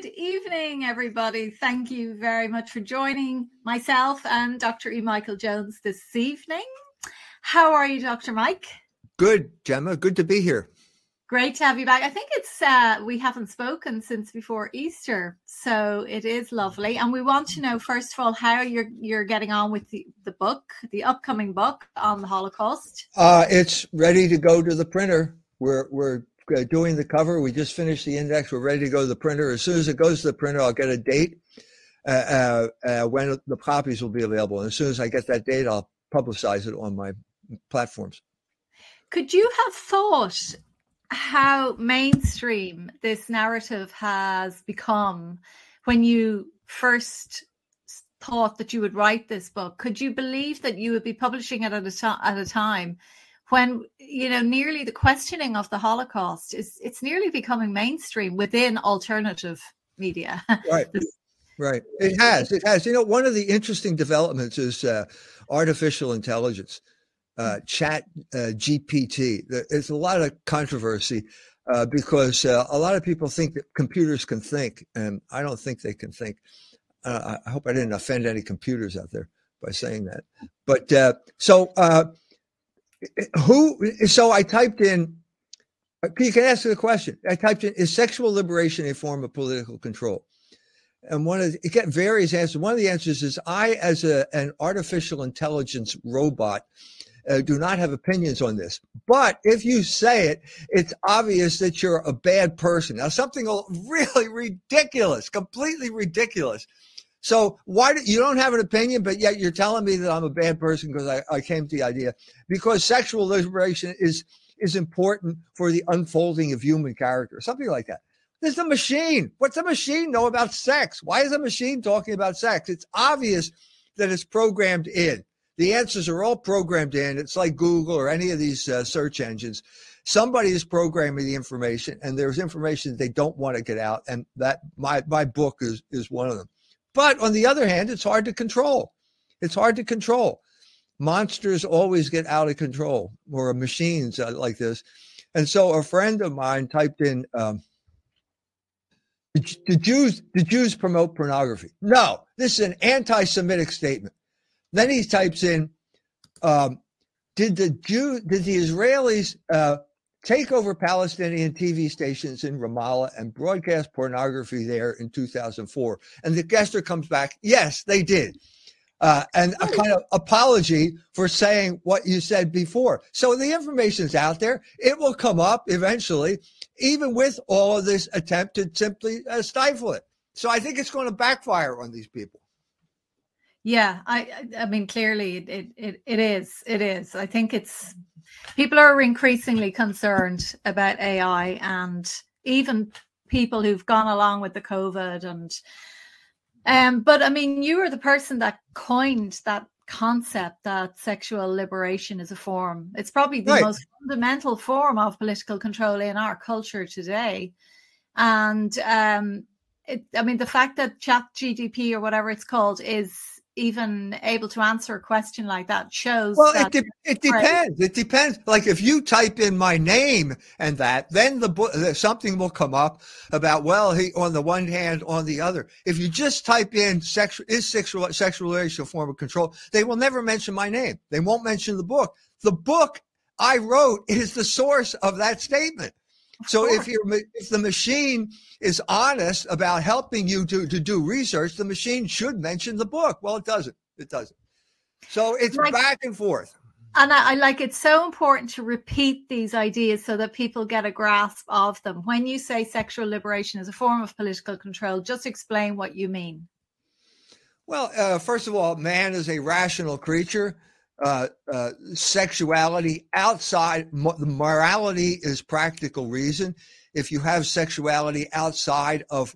Good evening, everybody. Thank you very much for joining myself and Dr. E. Michael Jones this evening. How are you, Dr. Mike? Good, Gemma. Good to be here. Great to have you back. I think it's uh, we haven't spoken since before Easter, so it is lovely. And we want to know first of all how you're you're getting on with the, the book, the upcoming book on the Holocaust. Uh, it's ready to go to the printer. We're we're uh, doing the cover. We just finished the index. We're ready to go to the printer. As soon as it goes to the printer, I'll get a date uh, uh, uh, when the copies will be available. And as soon as I get that date, I'll publicize it on my platforms. Could you have thought how mainstream this narrative has become when you first thought that you would write this book? Could you believe that you would be publishing it at a, to- at a time when you know nearly the questioning of the holocaust is it's nearly becoming mainstream within alternative media. Right. Right. It has. It has. You know one of the interesting developments is uh, artificial intelligence uh, chat uh, gpt there's a lot of controversy uh, because uh, a lot of people think that computers can think and i don't think they can think. Uh, i hope i didn't offend any computers out there by saying that. But uh, so who so i typed in you can ask the question. I typed in is sexual liberation a form of political control? And one of it got various answers. One of the answers is i as a, an artificial intelligence robot uh, do not have opinions on this. But if you say it it's obvious that you're a bad person. Now something really ridiculous completely ridiculous so why do you don't have an opinion, but yet you're telling me that I'm a bad person because I, I came to the idea because sexual liberation is is important for the unfolding of human character, something like that. There's a machine. What's a machine know about sex? Why is a machine talking about sex? It's obvious that it's programmed in. The answers are all programmed in. It's like Google or any of these uh, search engines. Somebody is programming the information, and there's information they don't want to get out. And that my my book is is one of them. But on the other hand, it's hard to control. It's hard to control. Monsters always get out of control, or machines uh, like this. And so a friend of mine typed in, um, the Jews, the Jews promote pornography. No, this is an anti-Semitic statement. Then he types in, um, did the Jew, did the Israelis uh, take over Palestinian TV stations in Ramallah and broadcast pornography there in 2004. And the guester comes back, yes, they did. Uh, and a kind of apology for saying what you said before. So the information is out there. It will come up eventually, even with all of this attempt to simply uh, stifle it. So I think it's going to backfire on these people. Yeah, I I mean clearly it it it is it is. I think it's people are increasingly concerned about AI and even people who've gone along with the COVID and um but I mean you were the person that coined that concept that sexual liberation is a form. It's probably the right. most fundamental form of political control in our culture today. And um it, I mean the fact that chat GPT or whatever it's called is even able to answer a question like that shows well it, de- it depends it depends. Like if you type in my name and that then the book something will come up about well he on the one hand on the other. If you just type in sexual is sexual sexual relation form of control they will never mention my name. They won't mention the book. The book i wrote is the source of that statement so if you if the machine is honest about helping you to, to do research, the machine should mention the book. Well, it doesn't. It doesn't. So it's like, back and forth. And I, I like it's so important to repeat these ideas so that people get a grasp of them. When you say sexual liberation is a form of political control, just explain what you mean. Well, uh, first of all, man is a rational creature uh, uh, sexuality outside the morality is practical reason. If you have sexuality outside of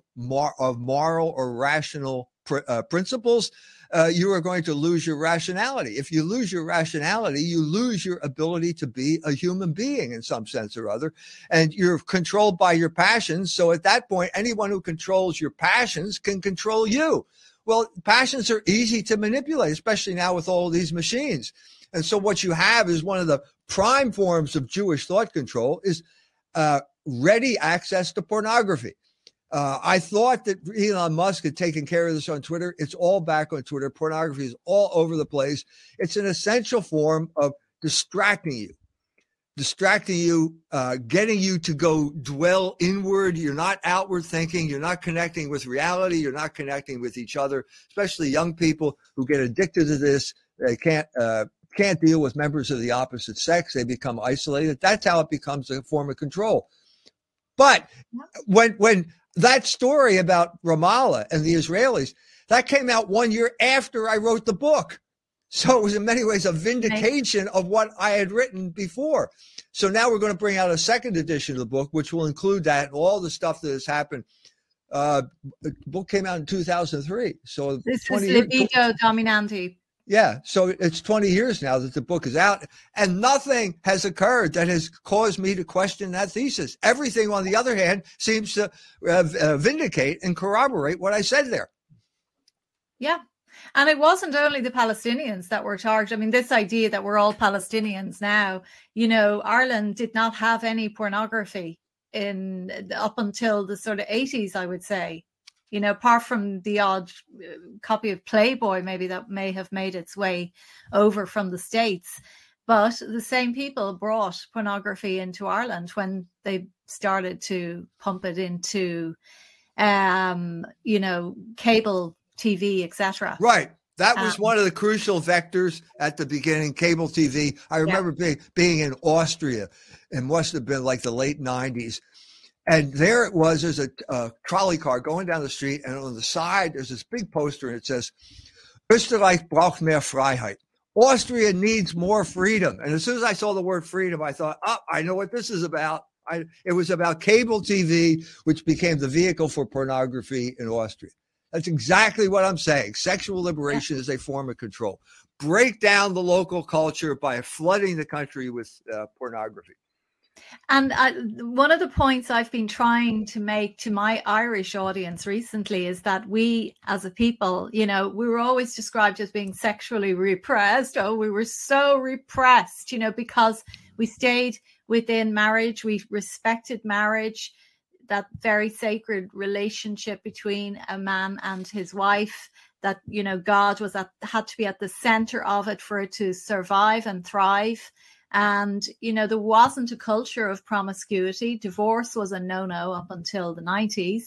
of moral or rational pr- uh, principles, uh, you are going to lose your rationality. If you lose your rationality, you lose your ability to be a human being in some sense or other, and you're controlled by your passions. So at that point, anyone who controls your passions can control you. Well, passions are easy to manipulate, especially now with all these machines. And so what you have is one of the prime forms of Jewish thought control is uh, ready access to pornography. Uh, I thought that Elon Musk had taken care of this on Twitter. It's all back on Twitter. Pornography is all over the place. It's an essential form of distracting you, distracting you, uh, getting you to go dwell inward. You're not outward thinking. You're not connecting with reality. You're not connecting with each other, especially young people who get addicted to this. They can't uh, can't deal with members of the opposite sex. They become isolated. That's how it becomes a form of control. But when when that story about Ramallah and the Israelis, that came out one year after I wrote the book. So it was in many ways a vindication of what I had written before. So now we're going to bring out a second edition of the book, which will include that and all the stuff that has happened. Uh, the book came out in 2003. So this is Libido Dominandi. Yeah. So it's 20 years now that the book is out, and nothing has occurred that has caused me to question that thesis. Everything, on the other hand, seems to uh, vindicate and corroborate what I said there. Yeah. And it wasn't only the Palestinians that were charged. I mean, this idea that we're all Palestinians now, you know, Ireland did not have any pornography in up until the sort of 80s, I would say you know, apart from the odd uh, copy of Playboy, maybe that may have made its way over from the States. But the same people brought pornography into Ireland when they started to pump it into, um, you know, cable TV, etc. Right. That was um, one of the crucial vectors at the beginning, cable TV. I remember yeah. being, being in Austria. It must have been like the late 90s. And there it was, there's a, a, trolley car going down the street, and on the side, there's this big poster, and it says, Österreich braucht mehr Freiheit. Austria needs more freedom. And as soon as I saw the word freedom, I thought, oh, I know what this is about. I, it was about cable TV, which became the vehicle for pornography in Austria. That's exactly what I'm saying. Sexual liberation is a form of control. Break down the local culture by flooding the country with uh, pornography. And I, one of the points I've been trying to make to my Irish audience recently is that we, as a people, you know, we were always described as being sexually repressed. Oh, we were so repressed, you know, because we stayed within marriage, we respected marriage, that very sacred relationship between a man and his wife. That you know, God was at had to be at the center of it for it to survive and thrive and, you know, there wasn't a culture of promiscuity. Divorce was a no no up until the 90s.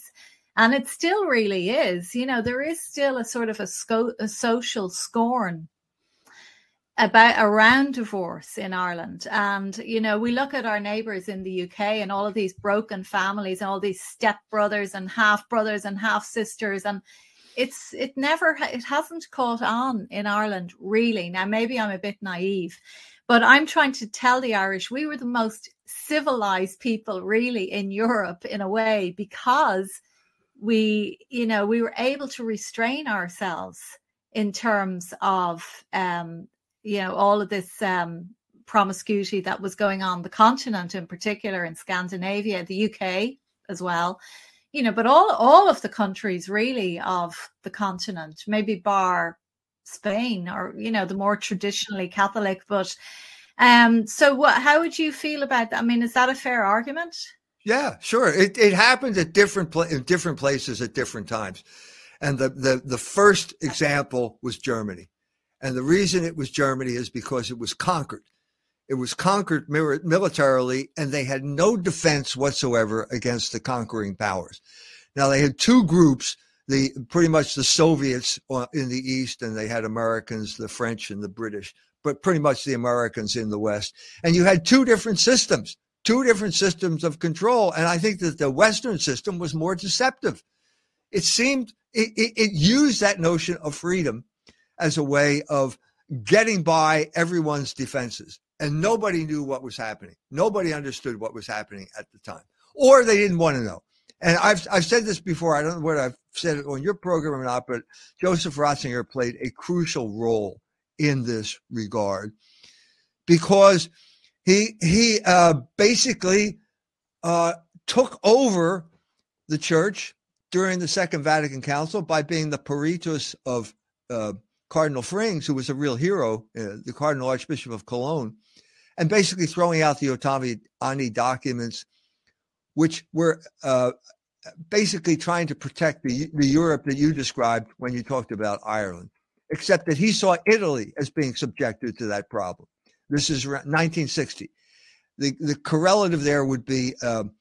And it still really is. You know, there is still a sort of a, sco- a social scorn about around divorce in Ireland. And, you know, we look at our neighbours in the UK and all of these broken families and all these step brothers and half brothers and half sisters. And it's, it never, it hasn't caught on in Ireland, really. Now, maybe I'm a bit naive, but I'm trying to tell the Irish we were the most civilized people really in Europe in a way because we, you know, we were able to restrain ourselves in terms of, um, you know, all of this um, promiscuity that was going on the continent in particular in Scandinavia, the UK as well you know but all all of the countries really of the continent maybe bar Spain or you know the more traditionally Catholic. But um, so what? How would you feel about that? I mean, is that a fair argument? Yeah, sure. It it happens at different pla- different places at different times, and the the the first example was Germany, and the reason it was Germany is because it was conquered. It was conquered militarily, and they had no defense whatsoever against the conquering powers. Now they had two groups the pretty much the Soviets uh, in the East, and they had Americans, the French and the British, but pretty much the Americans in the West. And you had two different systems, two different systems of control. And I think that the Western system was more deceptive. It seemed it, it, it used that notion of freedom as a way of getting by everyone's defenses. And nobody knew what was happening. Nobody understood what was happening at the time, or they didn't want to know and I've I've said this before. I don't know whether I've said it on your program or not, but Joseph Ratzinger played a crucial role in this regard because he he uh, basically uh, took over the church during the Second Vatican Council by being the peritus of uh, Cardinal Frings, who was a real hero, uh, the Cardinal Archbishop of Cologne, and basically throwing out the Ottaviani documents which were uh, basically trying to protect the, the Europe that you described when you talked about Ireland, except that he saw Italy as being subjected to that problem. This is 1960. The, the correlative there would be um,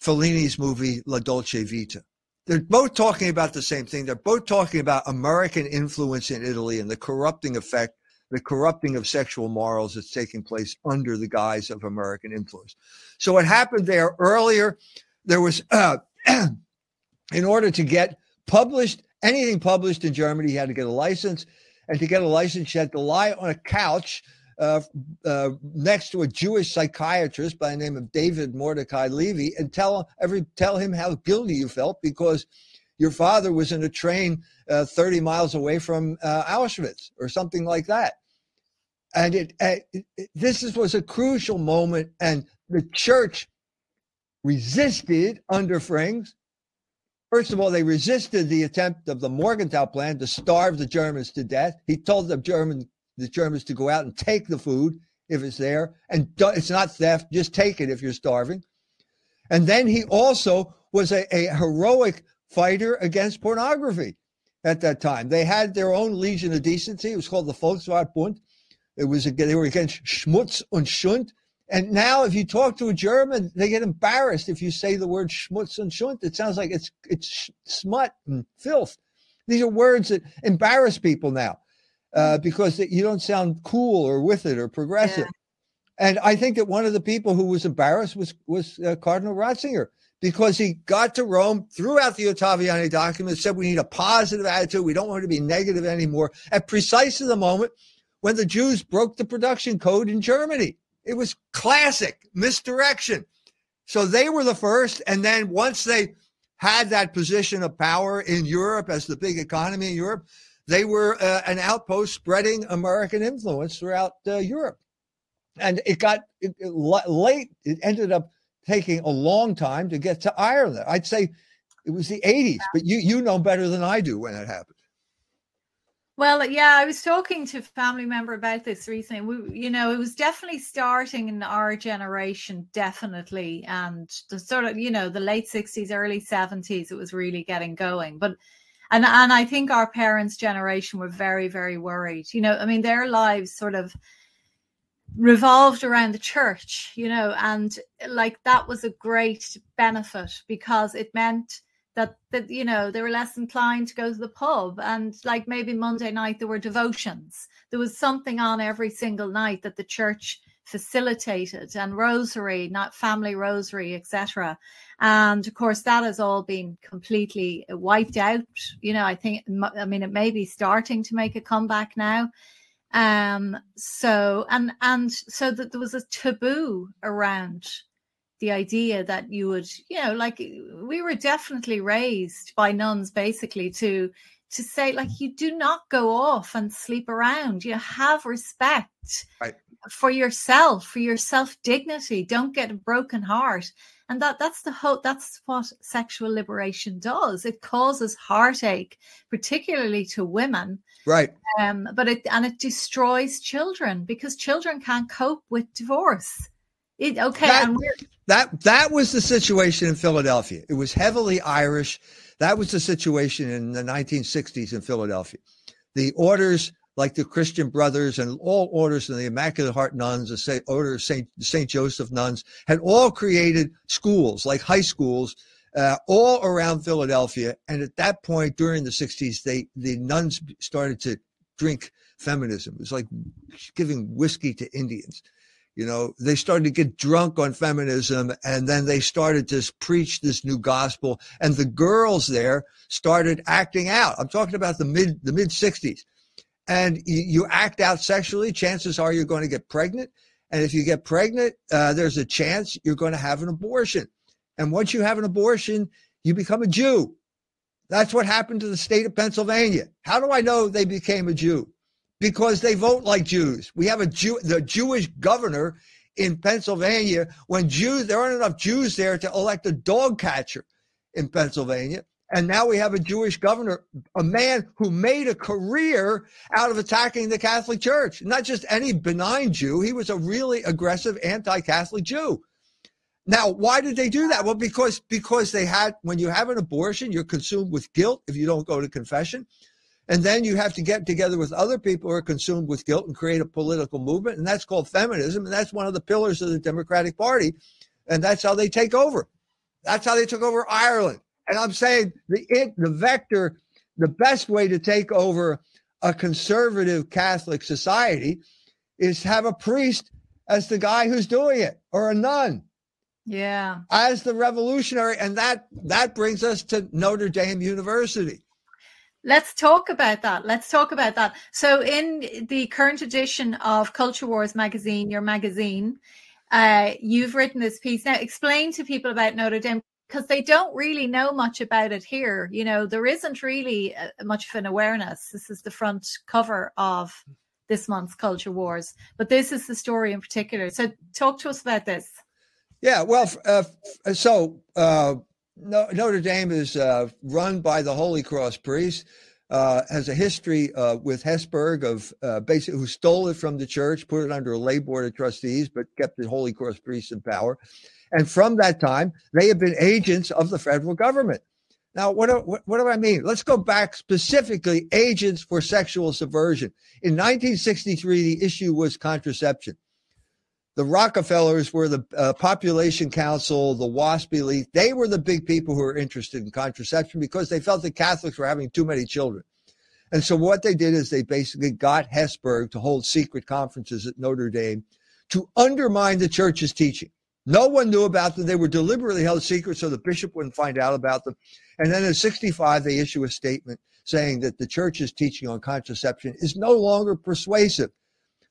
Fellini's movie La Dolce Vita. They're both talking about the same thing. They're both talking about American influence in Italy and the corrupting effect, the corrupting of sexual morals that's taking place under the guise of American influence. So what happened there earlier, there was uh, in order to get published anything published in Germany, you had to get a license, and to get a license, you had to lie on a couch uh, next to a Jewish psychiatrist by the name of David Mordecai Levy and tell every tell him how guilty you felt because your father was in a train uh, 30 miles away from uh, Auschwitz or something like that. And it, uh, it, it, this is, was a crucial moment, and the church resisted under Frings. First of all, they resisted the attempt of the Morgenthau plan to starve the Germans to death. He told the German the Germans to go out and take the food if it's there, and it's not theft. Just take it if you're starving. And then he also was a, a heroic fighter against pornography at that time. They had their own Legion of Decency. It was called the Volksraad It was they were against Schmutz und Schund, and now, if you talk to a German, they get embarrassed if you say the word Schmutz und Schund. It sounds like it's it's smut and filth. These are words that embarrass people now uh, because you don't sound cool or with it or progressive. Yeah. And I think that one of the people who was embarrassed was was uh, Cardinal Ratzinger because he got to Rome, threw out the Ottaviani document, said we need a positive attitude. We don't want to be negative anymore. At precisely the moment when the Jews broke the production code in Germany. It was classic misdirection. So they were the first. And then once they had that position of power in Europe as the big economy in Europe, they were uh, an outpost spreading American influence throughout uh, Europe. And it got it, it, late. It ended up taking a long time to get to Ireland. I'd say it was the 80s, but you you know better than I do when it happened. Well, yeah, I was talking to a family member about this recently. We, you know, it was definitely starting in our generation, definitely, and the sort of, you know, the late '60s, early '70s, it was really getting going. But, and and I think our parents' generation were very, very worried. You know, I mean, their lives sort of revolved around the church, you know, and like that was a great benefit because it meant that that you know they were less inclined to go to the pub and like maybe monday night there were devotions there was something on every single night that the church facilitated and rosary not family rosary etc and of course that has all been completely wiped out. You know i think i mean it may be starting to make a comeback now. Um so and and so that there was a taboo around the idea that you would you know like we were definitely raised by nuns basically to to say like you do not go off and sleep around. You have respect right. for yourself for your self dignity don't get a broken heart. And that that's the hope that's what sexual liberation does. It causes heartache particularly to women right. um but it and it destroys children because children can't cope with divorce it, okay that, that that was the situation in Philadelphia. It was heavily Irish. That was the situation in the 1960s in Philadelphia. The orders, like the Christian Brothers and all orders and the Immaculate Heart Nuns, the Order of Saint Saint Joseph Nuns, had all created schools, like high schools, uh, all around Philadelphia. And at that point, during the 60s, they the nuns started to drink feminism. It was like giving whiskey to Indians. You know, they started to get drunk on feminism and then they started to preach this new gospel and the girls there started acting out. I'm talking about the mid, the mid 60s. And you, act out sexually, chances are you're going to get pregnant. And if you get pregnant, uh, there's a chance you're going to have an abortion. And once you have an abortion, you become a Jew. That's what happened to the state of Pennsylvania. How do I know they became a Jew? Because they vote like Jews. We have a Jew, the Jewish governor in Pennsylvania. When Jews, there aren't enough Jews there to elect a dog catcher in Pennsylvania. And now we have a Jewish governor, a man who made a career out of attacking the Catholic Church. Not just any benign Jew, he was a really aggressive anti Catholic Jew. Now, why did they do that? Well, because because they had when you have an abortion, you're consumed with guilt if you don't go to confession. And then you have to get together with other people who are consumed with guilt and create a political movement. And that's called feminism. And that's one of the pillars of the Democratic Party. And that's how they take over. That's how they took over Ireland. And I'm saying the it, the vector, the best way to take over a conservative Catholic society is have a priest as the guy who's doing it or a nun. Yeah. As the revolutionary. And that that brings us to Notre Dame University. Let's talk about that. Let's talk about that. So, in the current edition of Culture Wars magazine, your magazine, uh, you've written this piece. Now, explain to people about Notre Dame because they don't really know much about it here. You know, there isn't really uh, much of an awareness. This is the front cover of this month's Culture Wars, but this is the story in particular. So, talk to us about this. Yeah, well, uh, so uh, Notre Dame is uh, run by the Holy Cross priests. Uh, has a history uh, with Hesburgh of uh, basically who stole it from the church, put it under a lay board of trustees, but kept the Holy Cross priests in power. And from that time, they have been agents of the federal government. Now, what do, what, what do I mean? Let's go back specifically agents for sexual subversion. In 1963, the issue was contraception the Rockefellers were the uh, population council, the WASP elite. They were the big people who were interested in contraception because they felt that Catholics were having too many children. And so what they did is they basically got Hesburgh to hold secret conferences at Notre Dame to undermine the church's teaching. No one knew about them. They were deliberately held secret so the bishop wouldn't find out about them. And then in 65, they issue a statement saying that the church's teaching on contraception is no longer persuasive.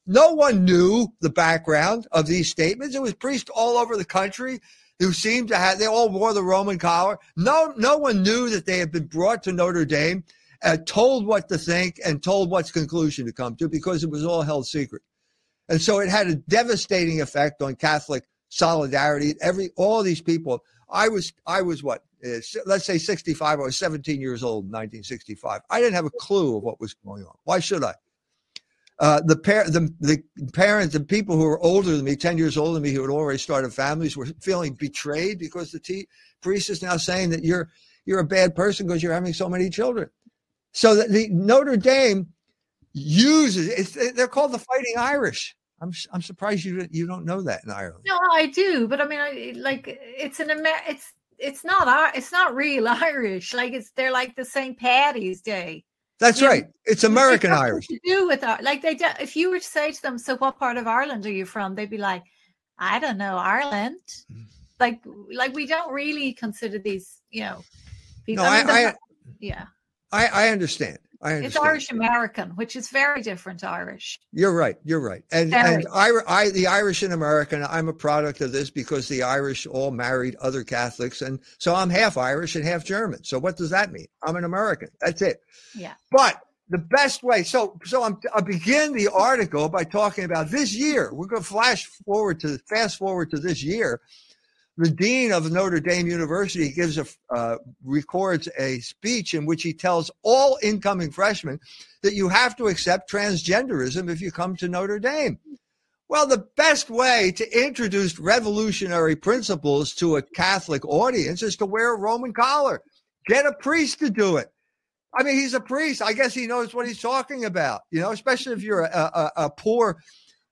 No one knew the background of these statements. It was priests all over the country who seemed to have, they all wore the Roman collar. No, no one knew that they had been brought to Notre Dame, and told what to think, and told what's conclusion to come to because it was all held secret. And so it had a devastating effect on Catholic solidarity. Every, all these people, I was, I was what, uh, let's say 65, I was 17 years old in 1965. I didn't have a clue of what was going on. Why should I? Uh, the, par- the, the parents and people who were older than me, 10 years older than me, who had already started families, were feeling betrayed because the t- priest is now saying that you're, you're a bad person because you're having so many children. So that the Notre Dame uses, they're called the Fighting Irish. I'm, I'm surprised you, you don't know that in Ireland. No, I do. But I mean, I, like, it's an, Amer- it's, it's not, it's not real Irish. Like it's, they're like the St. Patty's Day that's right. It's American Irish. To do with our, like they, do, if you were to say to them, "So, what part of Ireland are you from?" They'd be like, "I don't know, Ireland." Mm. Like, like we don't really consider these, you know. People. No, I, mean, I, I, yeah. I, I understand. I understand. It's Irish American, which is very different to Irish. You're right. You're right. And very. and I, I, the Irish and American, I'm a product of this because the Irish all married other Catholics, and so I'm half Irish and half German. So what does that mean? I'm an American. That's it. Yeah. But the best way, so so I'm, I begin the article by talking about this year. We're going to flash forward to fast forward to this year the dean of Notre Dame University gives a uh, records a speech in which he tells all incoming freshmen that you have to accept transgenderism if you come to Notre Dame. Well, the best way to introduce revolutionary principles to a Catholic audience is to wear a Roman collar. Get a priest to do it. I mean, he's a priest. I guess he knows what he's talking about, you know, especially if you're a, a, a poor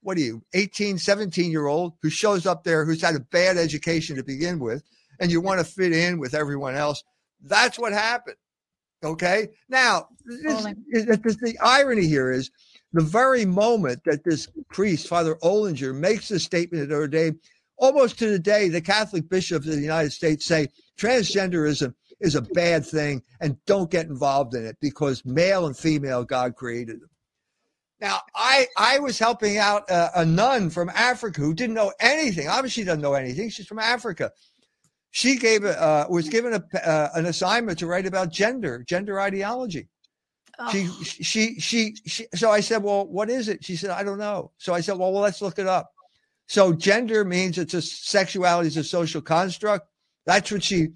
what are you, 18, 17 year old who shows up there who's had a bad education to begin with, and you want to fit in with everyone else. That's what happened. Okay. Now, this, this, the irony here is the very moment that this priest, Father Olinger, makes this statement at Notre Dame, almost to the day, the Catholic bishops of the United States say transgenderism is a bad thing and don't get involved in it because male and female God created them. Now, I I was helping out a, a, nun from Africa who didn't know anything. Obviously, doesn't know anything. She's from Africa. She gave a, uh, was given a, uh, an assignment to write about gender, gender ideology. Oh. She, she, she, she, so I said, well, what is it? She said, I don't know. So I said, well, well let's look it up. So gender means it's a sexuality is a social construct. That's what she,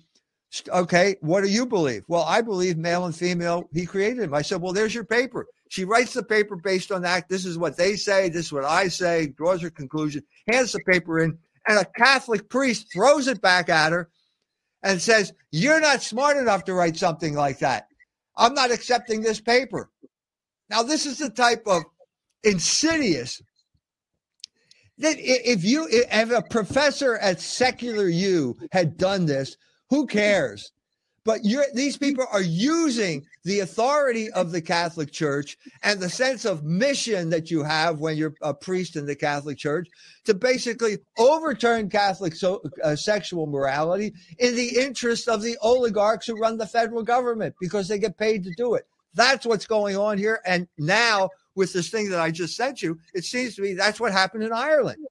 okay. What do you believe? Well, I believe male and female, he created them. I said, well, there's your paper. She writes the paper based on that. This is what they say. This is what I say. Draws her conclusion. Hands the paper in, And a Catholic priest throws it back at her and says, You're not smart enough to write something like that. I'm not accepting this paper. Now, this is the type of insidious that if you if a professor at secular U had done this, who cares? But these people are using the authority of the Catholic Church and the sense of mission that you have when you're a priest in the Catholic Church to basically overturn Catholic so, uh, sexual morality in the interest of the oligarchs who run the federal government because they get paid to do it. That's what's going on here. And now, with this thing that I just sent you, it seems to me that's what happened in Ireland.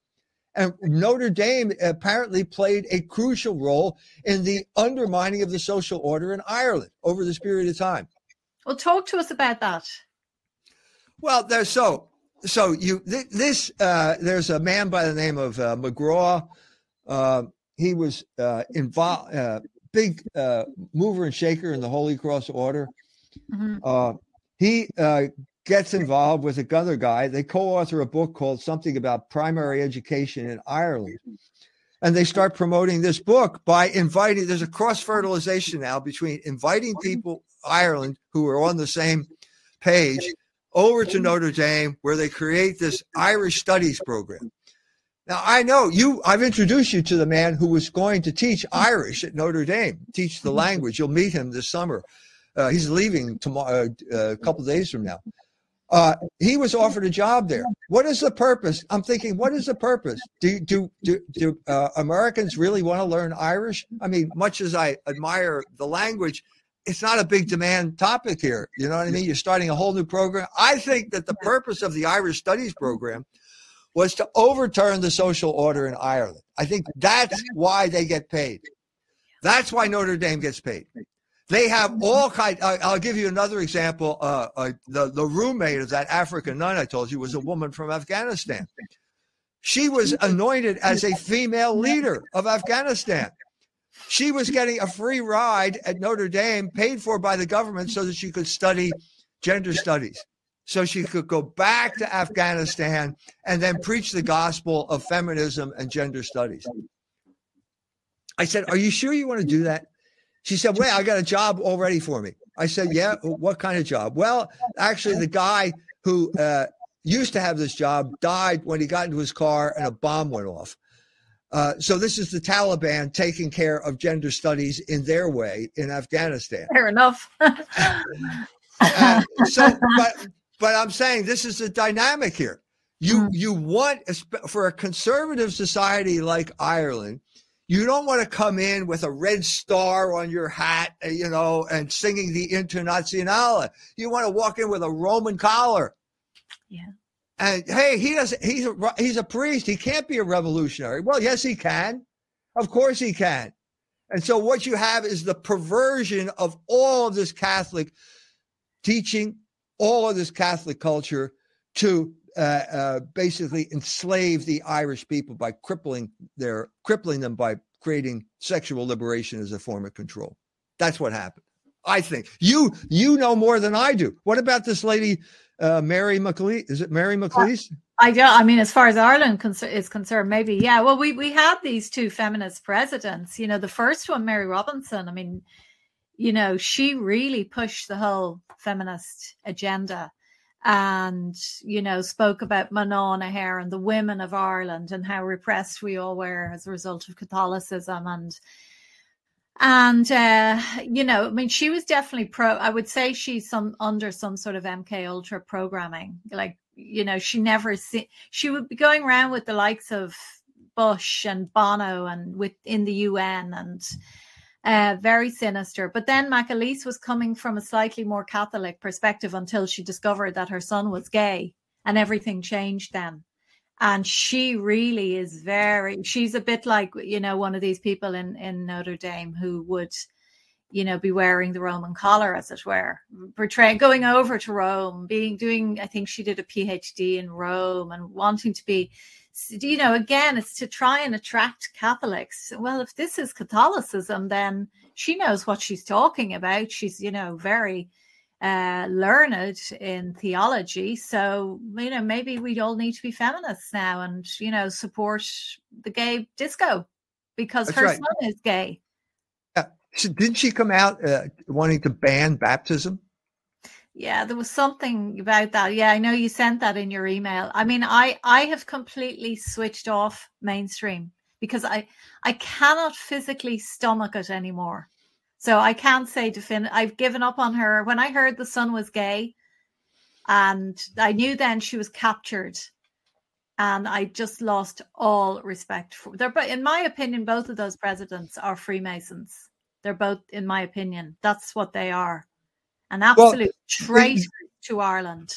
And Notre Dame apparently played a crucial role in the undermining of the social order in Ireland over this period of time. Well, talk to us about that. Well, there's so so you this uh, there's a man by the name of uh, McGraw. Uh, he was uh, involved, uh, big uh, mover and shaker in the Holy Cross Order. Mm-hmm. Uh, he uh, gets involved with another guy. They co-author a book called something about primary education in Ireland. And they start promoting this book by inviting, there's a cross fertilization now between inviting people, Ireland, who are on the same page, over to Notre Dame, where they create this Irish studies program. Now, I know you, I've introduced you to the man who was going to teach Irish at Notre Dame, teach the language. You'll meet him this summer. Uh, he's leaving tomorrow, uh, a couple days from now. Uh, he was offered a job there. What is the purpose? I'm thinking, what is the purpose? Do do do, do uh, Americans really want to learn Irish? I mean, much as I admire the language, it's not a big demand topic here. You know what I mean? You're starting a whole new program. I think that the purpose of the Irish Studies program was to overturn the social order in Ireland. I think that's why they get paid. That's why Notre Dame gets paid. They have all kind. Uh, I'll give you another example. Uh, uh, the the roommate of that African nun I told you was a woman from Afghanistan. She was anointed as a female leader of Afghanistan. She was getting a free ride at Notre Dame, paid for by the government, so that she could study gender studies, so she could go back to Afghanistan and then preach the gospel of feminism and gender studies. I said, "Are you sure you want to do that?" She said, Well, I got a job already for me. I said, Yeah, what kind of job? Well, actually, the guy who uh, used to have this job died when he got into his car and a bomb went off. Uh, so this is the Taliban taking care of gender studies in their way in Afghanistan. Fair enough. uh, so, but but I'm saying this is a dynamic here. You mm. you want for a conservative society like Ireland you don't want to come in with a red star on your hat, uh, you know, and singing the Internationale. You want to walk in with a Roman collar. Yeah. And hey, he doesn't. He's a he's a priest. He can't be a revolutionary. Well, yes, he can. Of course, he can. And so, what you have is the perversion of all of this Catholic teaching, all of this Catholic culture to uh, uh, basically enslave the Irish people by crippling their crippling them by creating sexual liberation as a form of control. That's what happened. I think you you know more than I do. What about this lady, uh, Mary McAleese? Is it Mary McAleese? I don't. I mean, as far as Ireland is concerned, maybe yeah. Well, we we had these two feminist presidents. You know, the first one, Mary Robinson. I mean, you know, she really pushed the whole feminist agenda and you know spoke about Mná na hÉireann and the women of Ireland and how repressed we all were as a result of Catholicism and and uh, you know I mean she was definitely pro I would say she's some under some sort of MK Ultra programming like you know she never see she would be going around with the likes of Bush and Bono and within the UN and uh, very sinister. But then McAleese was coming from a slightly more Catholic perspective until she discovered that her son was gay and everything changed then. And she really is very, she's a bit like, you know, one of these people in, in Notre Dame who would, you know, be wearing the Roman collar, as it were, portraying, going over to Rome, being, doing, I think she did a PhD in Rome and wanting to be you know, again, it's to try and attract Catholics. Well, if this is Catholicism, then she knows what she's talking about. She's, you know, very uh, learned in theology. So, you know, maybe we all need to be feminists now and, you know, support the gay disco because That's her right. son is gay. Yeah. So didn't she come out uh, wanting to ban baptism? Yeah, there was something about that. Yeah, I know you sent that in your email. I mean, I I have completely switched off mainstream because I I cannot physically stomach it anymore. So I can't say defin. I've given up on her. When I heard the son was gay, and I knew then she was captured, and I just lost all respect for. They're, but in my opinion, both of those presidents are Freemasons. They're both, in my opinion, that's what they are, an absolute well, traitors to Ireland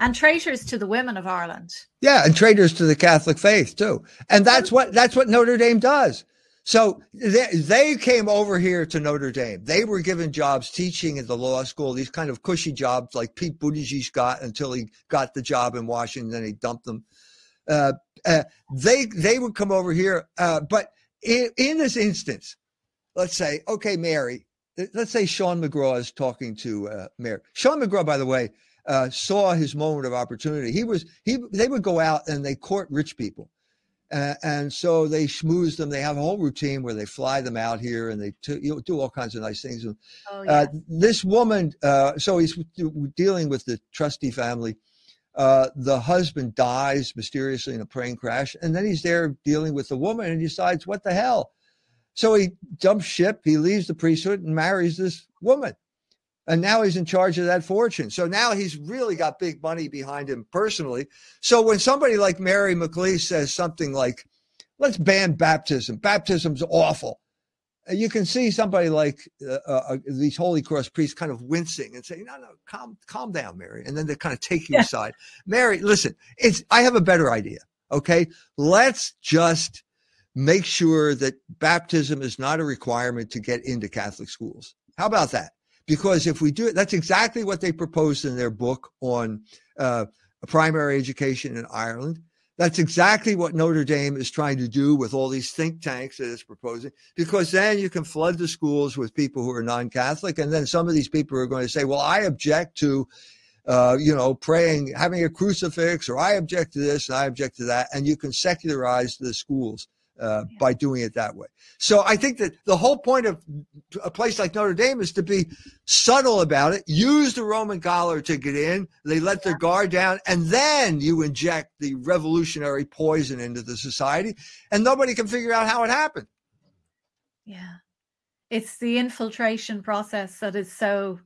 and traitors to the women of Ireland. Yeah, and traitors to the Catholic faith too. And that's what that's what Notre Dame does. So they, they came over here to Notre Dame. They were given jobs teaching at the law school, these kind of cushy jobs like Pete Buttigieg got until he got the job in Washington, then he dumped them. Uh, uh, they they would come over here, uh, but in, in this instance, let's say, okay, Mary, let's say Sean McGraw is talking to uh, Mary. Sean McGraw, by the way, uh, saw his moment of opportunity. He was he they would go out and they court rich people. Uh, and so they schmooze them. They have a whole routine where they fly them out here and they t- you know, do all kinds of nice things. Oh, yeah. uh, this woman, uh, so he's dealing with the trustee family. Uh, the husband dies mysteriously in a plane crash, and then he's there dealing with the woman and decides, what the hell? So he jumps ship, he leaves the priesthood and marries this woman and now he's in charge of that fortune. So now he's really got big money behind him personally. So when somebody like Mary McAleese says something like, let's ban baptism, baptism's awful. You can see somebody like uh, uh, uh, these Holy Cross priests kind of wincing and saying, "No, no, calm, calm down, Mary." And then they kind of take you yeah. aside. Mary, listen, it's. I have a better idea. Okay, let's just make sure that baptism is not a requirement to get into Catholic schools. How about that? Because if we do it, that's exactly what they proposed in their book on uh, primary education in Ireland. That's exactly what Notre Dame is trying to do with all these think tanks that it's proposing, because then you can flood the schools with people who are non-Catholic, and then some of these people are going to say, "Well, I object to." Uh, you know, praying, having a crucifix, or I object to this and I object to that. And you can secularize the schools uh, by doing it that way. So I think that the whole point of a place like Notre Dame is to be subtle about it. Use the Roman collar to get in. They let their guard down, and then you inject the revolutionary poison into the society, and nobody can figure out how it happened. Yeah, it's the infiltration process that is so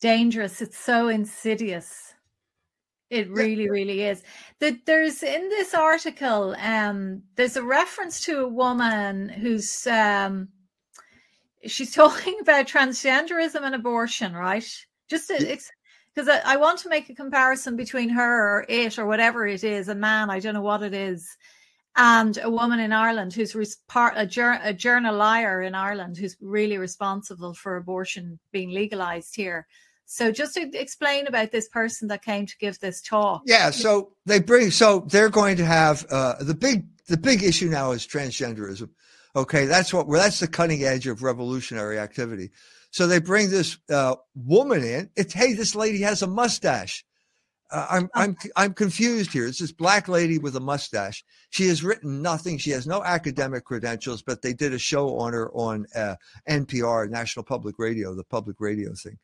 dangerous. It's so insidious. It really, really is. That there's in this article, um, there's a reference to a woman who's um, she's talking about transgenderism and abortion, right? Just because I, I, want to make a comparison between her or it or whatever it is, a man, I don't know what it is, and a woman in Ireland who's res- part a, jur- a journal liar in Ireland who's really responsible for abortion being legalized here. So just to explain about this person that came to give this talk. Yeah, so they bring so they're going to have uh, the big the big issue now is transgenderism. Okay, that's what well, that's the cutting edge of revolutionary activity. So they bring this uh, woman in. It's hey, this lady has a mustache. Uh, I'm oh. I'm I'm confused here. It's this black lady with a mustache. She has written nothing. She has no academic credentials, but they did a show on her on uh, NPR, National Public Radio, the public radio thing.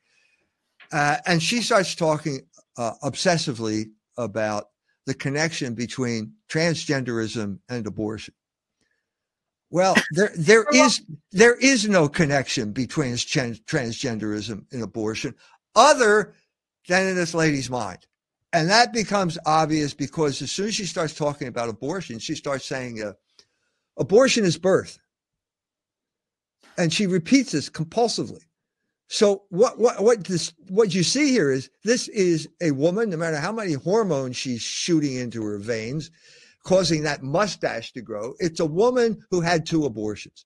Uh, and she starts talking uh, obsessively about the connection between transgenderism and abortion. Well, there there is there is no connection between transgenderism and abortion, other than in this lady's mind, and that becomes obvious because as soon as she starts talking about abortion, she starts saying, uh, "Abortion is birth," and she repeats this compulsively. So what what what this what you see here is this is a woman, no matter how many hormones she's shooting into her veins, causing that mustache to grow. It's a woman who had two abortions.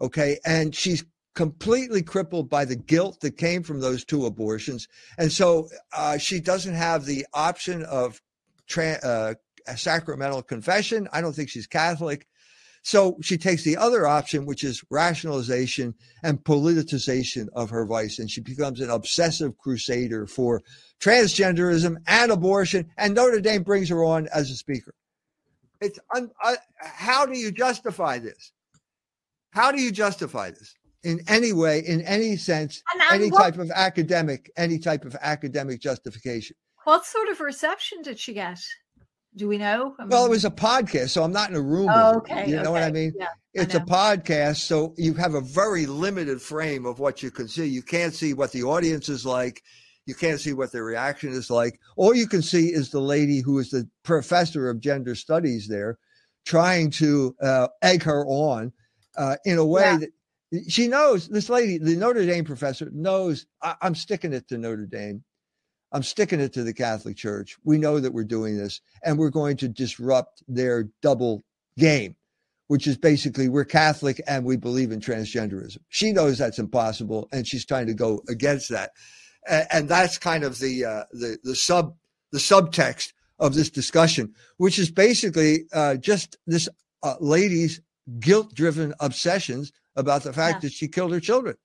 Okay, and she's completely crippled by the guilt that came from those two abortions, and so uh, she doesn't have the option of tra- uh, a sacramental confession. I don't think she's Catholic. So she takes the other option, which is rationalization and politicization of her vice. And she becomes an obsessive crusader for transgenderism and abortion. And Notre Dame brings her on as a speaker. It's un, uh, how do you justify this? How do you justify this in any way, in any sense, any what, type of academic, any type of academic justification? What sort of reception did she get? Do we know? I mean, well, it was a podcast, so I'm not in a room. Oh, okay. You know okay. what I mean? Yeah, it's I a podcast, so you have a very limited frame of what you can see. You can't see what the audience is like. You can't see what their reaction is like. All you can see is the lady who is the professor of gender studies there trying to uh, egg her on uh, in a way yeah. that she knows this lady, the Notre Dame professor, knows I- I'm sticking it to Notre Dame. I'm sticking it to the Catholic Church. We know that we're doing this and we're going to disrupt their double game, which is basically we're Catholic and we believe in transgenderism. She knows that's impossible and she's trying to go against that and, and that's kind of the uh, the the sub the subtext of this discussion, which is basically uh, just this uh, lady's guilt-driven obsessions about the fact yeah. that she killed her children.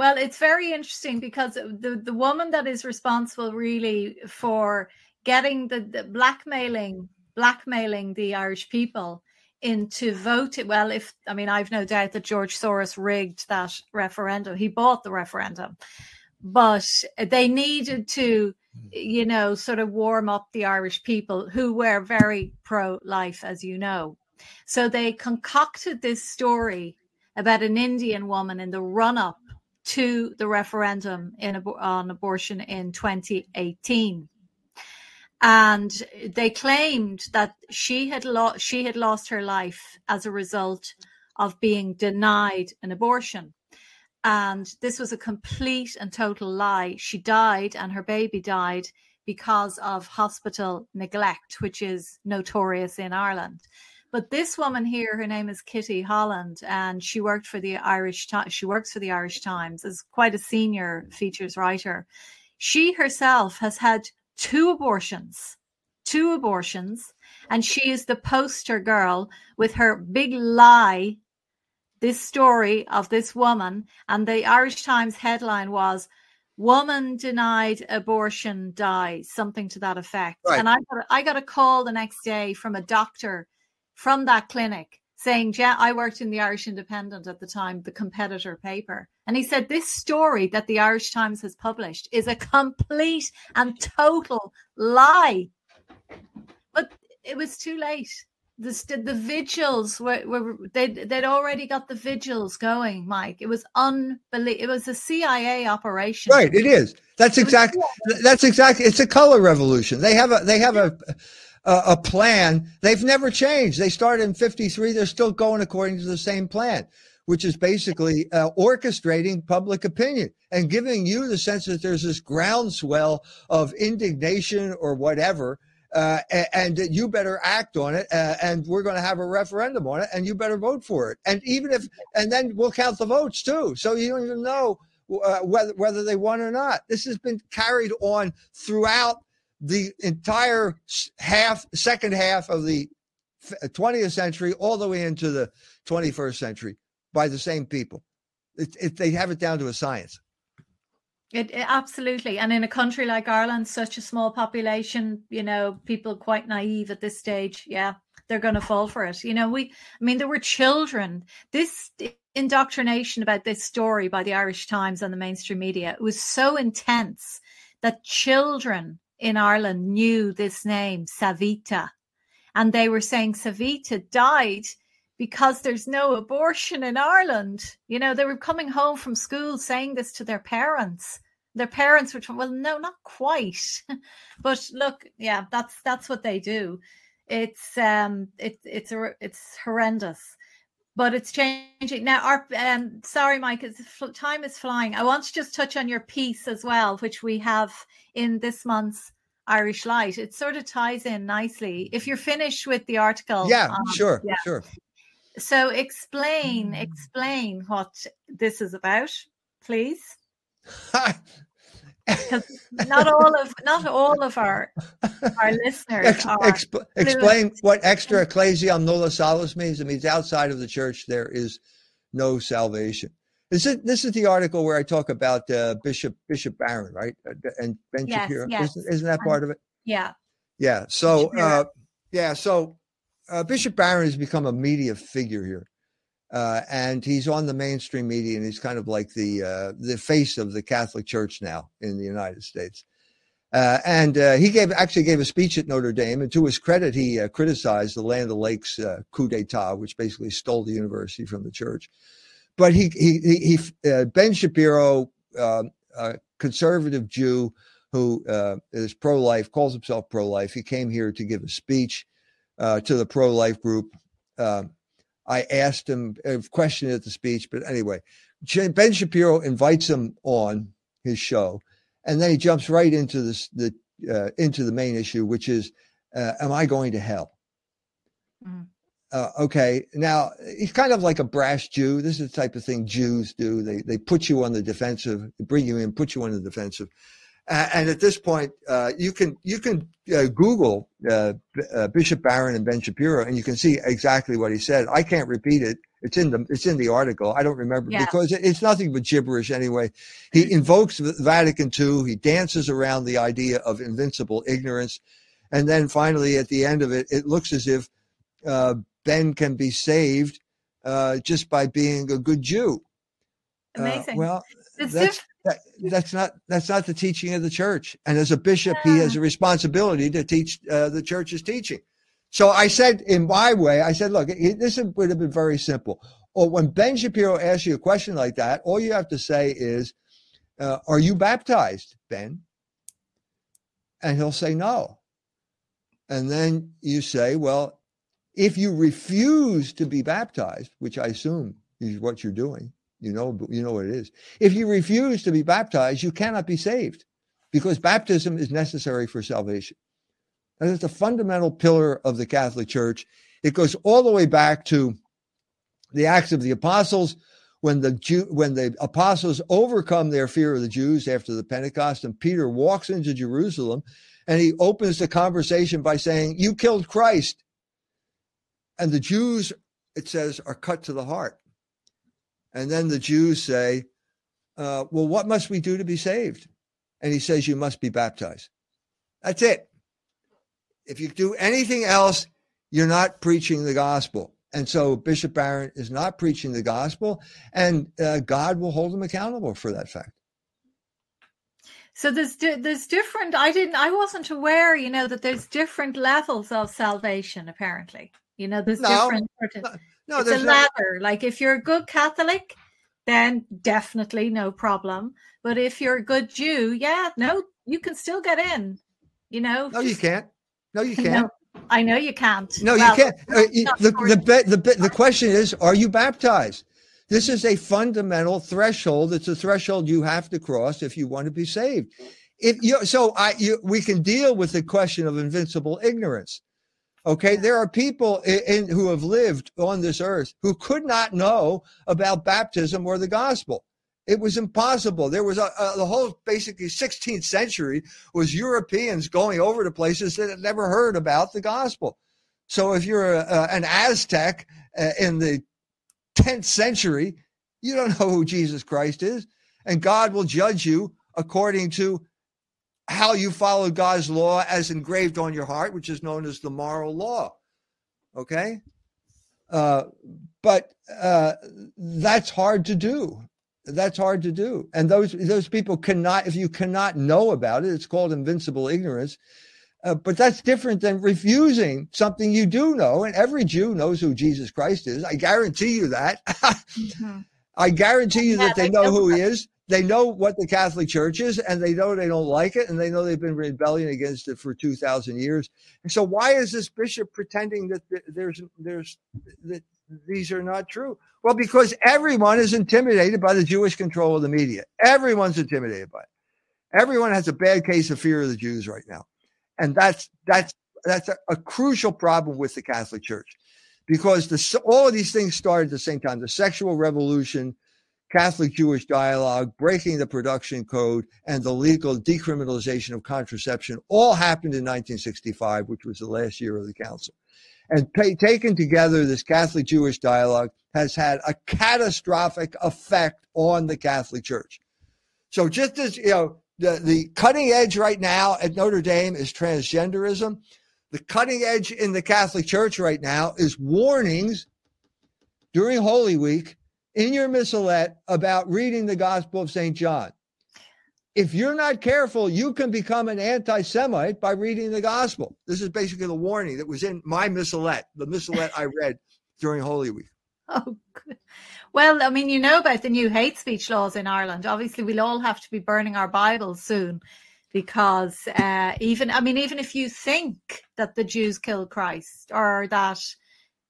Well, it's very interesting because the the woman that is responsible really for getting the, the blackmailing blackmailing the Irish people into voting. Well, if I mean, I've no doubt that George Soros rigged that referendum. He bought the referendum but they needed to hmm. you know sort of warm up the irish people who were very pro-life as you know so they concocted this story about an indian woman in the run-up to the referendum in, on abortion in 2018 and they claimed that she had lost she had lost her life as a result of being denied an abortion and this was a complete and total lie. She died and her baby died because of hospital neglect, which is notorious in Ireland. But this woman here, her name is Kitty Holland, and she worked for the Irish. She works for the Irish Times as quite a senior features writer. She herself has had two abortions, two abortions, and she is the poster girl with her big lie this story of this woman, and the Irish Times headline was "Woman denied abortion dies," something to that effect. Right. And I got, I got a call the next day from a doctor from that clinic saying, "Yeah, I worked in the Irish Independent at the time, the competitor paper." And he said, This story that the Irish Times has published is a complete and total lie. But it was too late. The the vigils were, were they they'd already got the vigils going mike. It was unbelievable it was a cia operation. Right it is. That's exactly that's exactly it's a color revolution. They have a they have a a, a plan they've never changed they started in 53 they're still going according to the same plan which is basically uh, orchestrating public opinion and giving you the sense that there's this groundswell of indignation or whatever uh, and, and, you better act on it. Uh, and we're going to have a referendum on it, and you better vote for it. And even if, and then we'll count the votes too. So you don't even know uh, whether whether they won or not. This has been carried on throughout the entire half, second half of the 20th uh, century, all the way into the 21st century, by the same people. It, it, they have it down to a science. It, it, absolutely, and in a country like Ireland, such a small population, you know, people quite naive at this stage. Yeah, they're going to fall for it. You know, we, I mean, there were children. This indoctrination about this story by the Irish Times and the mainstream media was so intense that children in Ireland knew this name, Savita, and they were saying Savita died because there's no abortion in Ireland. You know, they were coming home from school saying this to their parents. Their parents were, well, no, not quite. but look, yeah, that's that's what they do. It's um, it's it's it's horrendous, but it's changing now. Our um, sorry, Mike, it's, time is flying. I want to just touch on your piece as well, which we have in this month's Irish Light. It sort of ties in nicely. If you're finished with the article, yeah, um, sure, yeah. sure. So explain, explain what this is about, please. because not all of not all of our our listeners Ex- exp- explain what extra ecclesiam nulla salus means. It means outside of the church there is no salvation. This is this is the article where I talk about uh, Bishop Bishop Barron, right? Uh, and Ben yes, Shapiro. Yes. Isn't, isn't, that part of it? Yeah. Yeah. So uh, yeah. So uh, Bishop Barron has become a media figure here. Uh, and he's on the mainstream media, and he's kind of like the uh, the face of the Catholic Church now in the United States. Uh, and uh, he gave actually gave a speech at Notre Dame, and to his credit, he uh, criticized the Land O'Lakes uh, coup d'état, which basically stole the university from the church. But he he he, Ben Shapiro, um, a conservative Jew who is pro-life, calls himself pro-life. He came here to give a speech to the pro-life group. Um, I asked him a question at the speech, but anyway, Ben Shapiro invites him on his show, and then he jumps right into this the uh, into the main issue, which is, uh, am I going to hell? Mm. Uh, okay, now he's kind of like a brash Jew. This is the type of thing Jews do. They they put you on the defensive, bring you in, put you on the defensive. Uh, and at this point, uh, you can you can uh, Google uh, uh, Bishop Barron and Ben Shapiro, and you can see exactly what he said. I can't repeat it. It's in the it's in the article. I don't remember yeah. because it, it's nothing but gibberish anyway. He invokes Vatican II. He dances around the idea of invincible ignorance, and then finally at the end of it, it looks as if uh, Ben can be saved just by being a good Jew. Amazing. well, that's, that, that's not that's not the teaching of the church. And as a bishop, he has a responsibility to teach uh, the church's teaching. So I said, in my way, I said, look, this would have been very simple. Or when Ben Shapiro asks you a question like that, all you have to say is, uh, "Are you baptized, Ben?" And he'll say no. And then you say, "Well, if you refuse to be baptized, which I assume is what you're doing." You know, you know what it is. If you refuse to be baptized, you cannot be saved because baptism is necessary for salvation. That is the fundamental pillar of the Catholic Church. It goes all the way back to the Acts of the Apostles when the Jew, when the apostles overcome their fear of the Jews after the Pentecost, and Peter walks into Jerusalem and he opens the conversation by saying, You killed Christ. And the Jews, it says, are cut to the heart. And then the Jews say, uh, Well, what must we do to be saved? And he says, You must be baptized. That's it. If you do anything else, you're not preaching the gospel. And so Bishop Barron is not preaching the gospel, and uh, God will hold him accountable for that fact. So there's there's different. I didn't. I wasn't aware. You know that there's different levels of salvation. Apparently, you know there's no, different. Sort of, no, it's a ladder. Like if you're a good Catholic, then definitely no problem. But if you're a good Jew, yeah, no, you can still get in. You know. No, just... you can't. No, you can't. No, I know you can't. No, well, you can't. Uh, the, the, the, the, the question is, are you baptized? This is a fundamental threshold. It's a threshold you have to cross if you want to be saved. If you, so I, you, we can deal with the question of invincible ignorance. Okay, there are people in, in, who have lived on this earth who could not know about baptism or the gospel. It was impossible. There was a, a, the whole basically 16th century was Europeans going over to places that had never heard about the gospel. So if you're a, an Aztec uh, in the 10th century, you don't know who Jesus Christ is, and God will judge you according to how you follow God's law as engraved on your heart, which is known as the moral law. Okay? Uh, but uh, that's hard to do. That's hard to do. And those those people cannot, if you cannot know about it, it's called invincible ignorance. Uh, but that's different than refusing something you do know. And every Jew knows who Jesus Christ is. I guarantee you that. mm-hmm. I guarantee you yeah, that they know who he is they know what the Catholic Church is, and they know they don't like it, and they know they've been rebelling against it for two thousand years. And so, why is this bishop pretending that there's there's that these are not true? Well, because everyone is intimidated by the Jewish control of the media. Everyone's intimidated by it. Everyone has a bad case of fear of the Jews right now, and that's that's that's a, a crucial problem with the Catholic Church, because the all of these things started at the same time: the sexual revolution Catholic Jewish dialogue, breaking the production code, and the legal decriminalization of contraception all happened in 1965, which was the last year of the council. And taken together, this Catholic Jewish dialogue has had a catastrophic effect on the Catholic Church. So just as you know, the, the cutting edge right now at Notre Dame is transgenderism. The cutting edge in the Catholic Church right now is warnings during Holy Week in your missalette about reading the Gospel of St. John. If you're not careful, you can become an anti Semite by reading the Gospel. This is basically the warning that was in my missalette, the missalette I read during Holy Week. Oh, good. Well, I mean, you know about the new hate speech laws in Ireland. Obviously, we'll all have to be burning our Bibles soon because uh, even, I mean, even if you think that the Jews killed Christ or that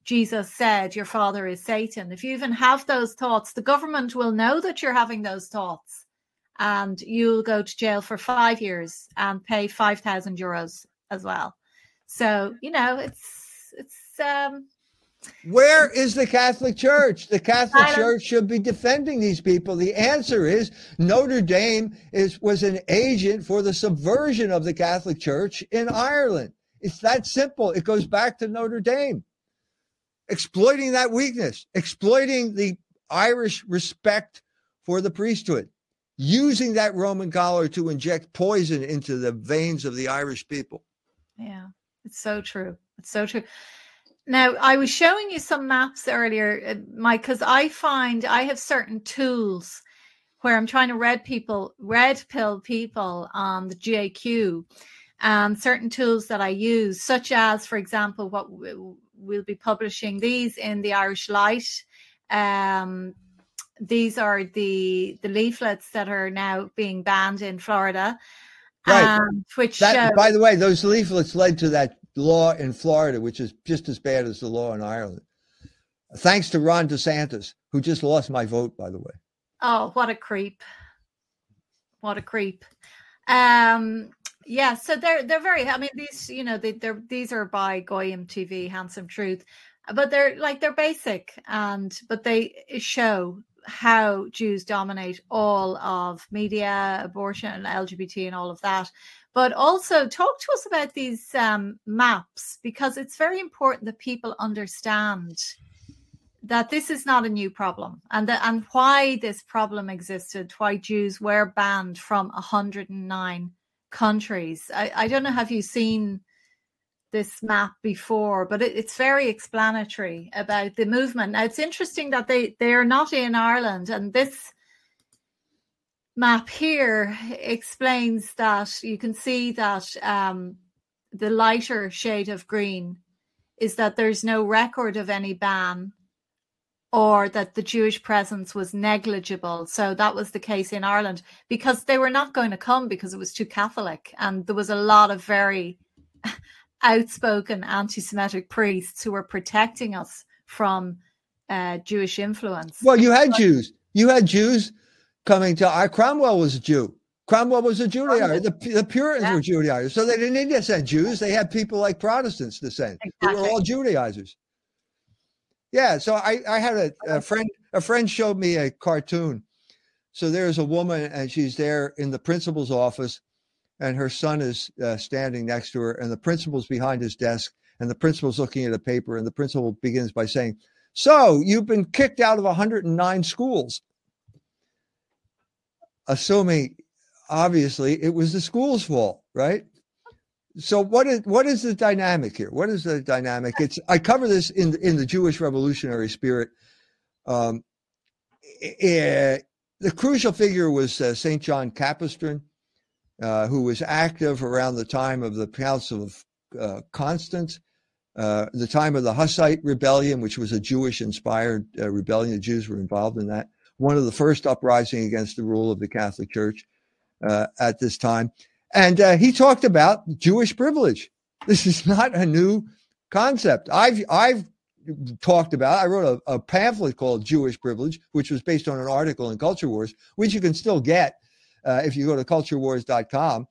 Jesus said your father is Satan, if you even have those thoughts, the government will know that you're having those thoughts and you'll go to jail for five years and pay 5,000 euros as well. So, you know, it's, it's, um, where is the Catholic Church? The Catholic Church should be defending these people. The answer is Notre Dame is was an agent for the subversion of the Catholic Church in Ireland. It's that simple. It goes back to Notre Dame. Exploiting that weakness, exploiting the Irish respect for the priesthood, using that Roman collar to inject poison into the veins of the Irish people. Yeah, it's so true. It's so true. Now, I was showing you some maps earlier, uh, Mike, because I find I have certain tools where I'm trying to red people, red pill people on the GAQ, and certain tools that I use, such as, for example, what we'll be publishing these in the Irish Light. Um, these are the the leaflets that are now being banned in Florida. Right. Um, which that, by the way, those leaflets led to that law in Florida, which is just as bad as the law in Ireland. Thanks to Ron DeSantis, who just lost my vote, by the way. Oh, what a creep! What a creep! Um, yeah, so they're they're very. I mean, these you know they, they're these are by Goyim TV, Handsome Truth, but they're like they're basic and but they show how Jews dominate all of media, abortion, and LGBT, and all of that. But also talk to us about these um, maps because it's very important that people understand that this is not a new problem and that, and why this problem existed, why Jews were banned from 109 countries. I, I don't know, have you seen this map before, but it, it's very explanatory about the movement. Now, it's interesting that they, they are not in Ireland, and this map here explains that you can see that um, the lighter shade of green is that there's no record of any ban or that the Jewish presence was negligible. So that was the case in Ireland because they were not going to come because it was too Catholic. And there was a lot of very outspoken anti Semitic priests who were protecting us from uh, Jewish influence. Well, you had but, Jews. You had Jews coming to our Cromwell was a Jew. Cromwell was a Judaizer. The, the Puritans yeah. were Judaizers. So they didn't need to send Jews. They had people like Protestants to send. Exactly. They were all Judaizers. Yeah. So I, I had a, a friend, a friend showed me a cartoon. So there's a woman and she's there in the principal's office and her son is uh, standing next to her and the principal's behind his desk and the principal's looking at a paper and the principal begins by saying, so you've been kicked out of 109 schools assuming obviously it was the school's fault, right? So what is what is the dynamic here? What is the dynamic? It's I cover this in in the Jewish revolutionary spirit. Um, eh, the crucial figure was uh, Saint John Capistran, uh, who was active around the time of the Council of uh, Constance, uh, the time of the Hussite rebellion, which was a Jewish-inspired uh, rebellion. The Jews were involved in that one of the first uprising against the rule of the Catholic Church uh, at this time. And uh, he talked about Jewish privilege. This is not a new concept. I've I've talked about. I wrote a, a, pamphlet called Jewish Privilege, which was based on an article in Culture Wars, which you can still get uh, if you go to culturewars.com.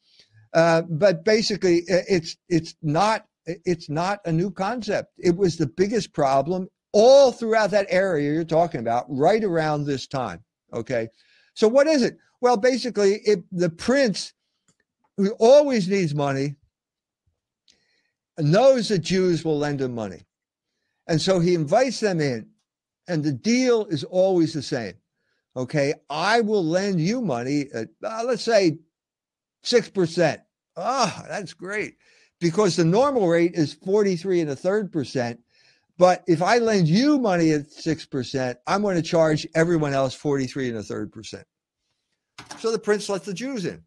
Uh, but basically, it's it's not it's not a new concept. It was the biggest problem all throughout that area you're talking about, right around this time. Okay. So what is it? Well, basically, it, the prince who always needs money knows that Jews will lend him money. And so he invites them in, and the deal is always the same. Okay, I will lend you money at, uh, let's say, 6%. Ah, oh, that's great. Because the normal rate is 43 and a third percent. But if I lend you money at 6%, I'm going to charge everyone else 43 and a third percent. So the prince lets the Jews in.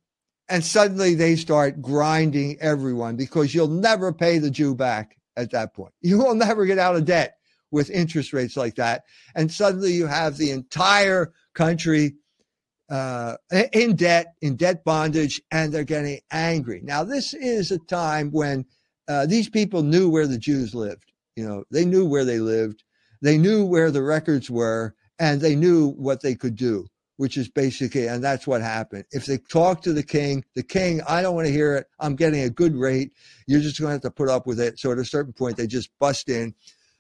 And suddenly they start grinding everyone because you'll never pay the Jew back at that point. You will never get out of debt with interest rates like that. And suddenly you have the entire country uh, in debt, in debt bondage, and they're getting angry. Now, this is a time when uh, these people knew where the Jews lived. You know, they knew where they lived, they knew where the records were, and they knew what they could do which is basically, and that's what happened. If they talk to the king, the king, I don't want to hear it. I'm getting a good rate. You're just going to have to put up with it. So at a certain point, they just bust in,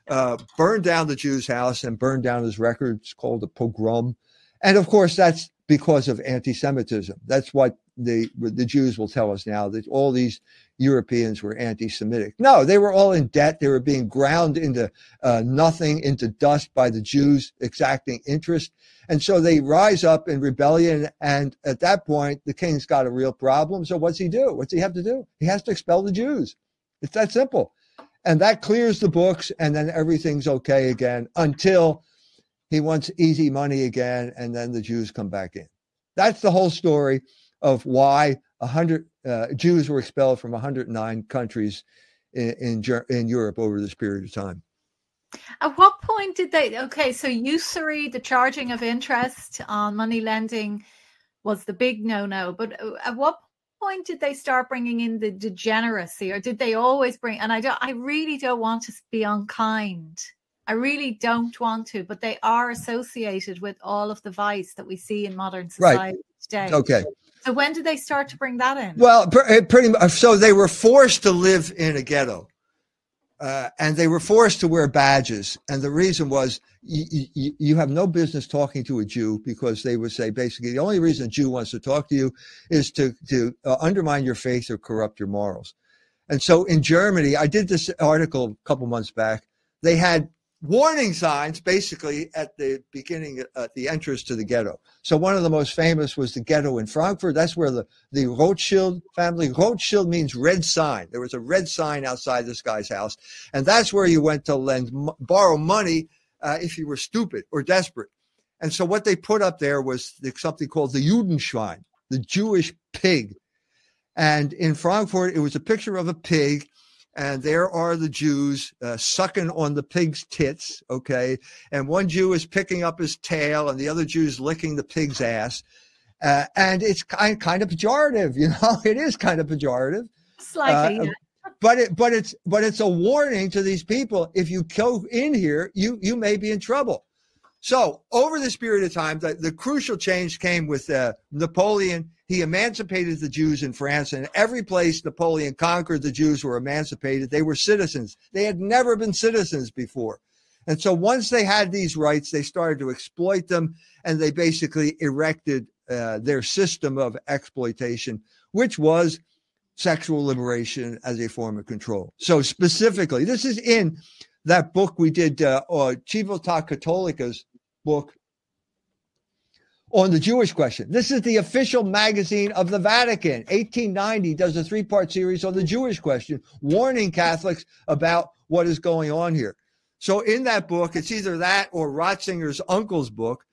uh, burn down the Jew's house and burn down his records called a pogrom. And of course, that's because of anti-Semitism. That's what the the Jews will tell us now that all these Europeans were anti-Semitic. No, they were all in debt. They were being ground into uh, nothing, into dust by the Jews exacting interest, and so they rise up in rebellion. And at that point, the king's got a real problem. So what's he do? What's he have to do? He has to expel the Jews. It's that simple, and that clears the books, and then everything's okay again until he wants easy money again, and then the Jews come back in. That's the whole story of why 100 uh, Jews were expelled from 109 countries in, in, in Europe over this period of time. At what point did they? Okay, so usury, the charging of interest on money lending, was the big no-no. But uh, at what point did they start bringing in the degeneracy, or did they always bring? And I don't. I really don't want to be unkind I really don't want to, but they are associated with all of the vice that we see in modern society right. Today. Okay. So when did they start to bring that in? Well, eh, pretty much. So they were forced to live in a ghetto, uh, and they were forced to wear badges. And the reason was you, you, you, have no business talking to a Jew because they would say basically the only reason a Jew wants to talk to you is to to uh, undermine your faith or corrupt your morals. And so in Germany, I did this article a couple months back. They had warning signs basically at the beginning at the entrance to the ghetto. So one of the most famous was the ghetto in frankfurt. That's where the, the rothschild family rothschild means red sign. There was a red sign outside this guy's house. And that's where you went to lend borrow money uh, if you were stupid or desperate. And so what they put up there was something called the judenschwein the jewish pig. And in frankfurt it was a picture of a pig and there are the Jews uh, sucking on the pig's tits, okay? And one Jew is picking up his tail, and the other Jew is licking the pig's ass. Uh, and it's kind kind of pejorative, you know. It is kind of pejorative, slightly. Uh, yeah. But it, but it's, but it's a warning to these people. If you go in here, you you may be in trouble. So over this period of time, the, the crucial change came with uh, Napoleon he emancipated the Jews in France, and every place Napoleon conquered, the Jews were emancipated. They were citizens. They had never been citizens before. And so once they had these rights, they started to exploit them, and they basically erected uh, their system of exploitation, which was sexual liberation as a form of control. So specifically, this is in that book we did, uh, uh Civiltà book, on the Jewish question. This is the official magazine of the Vatican. 1890 does a three part series on the Jewish question, warning Catholics about what is going on here. So, in that book, it's either that or Ratzinger's uncle's book,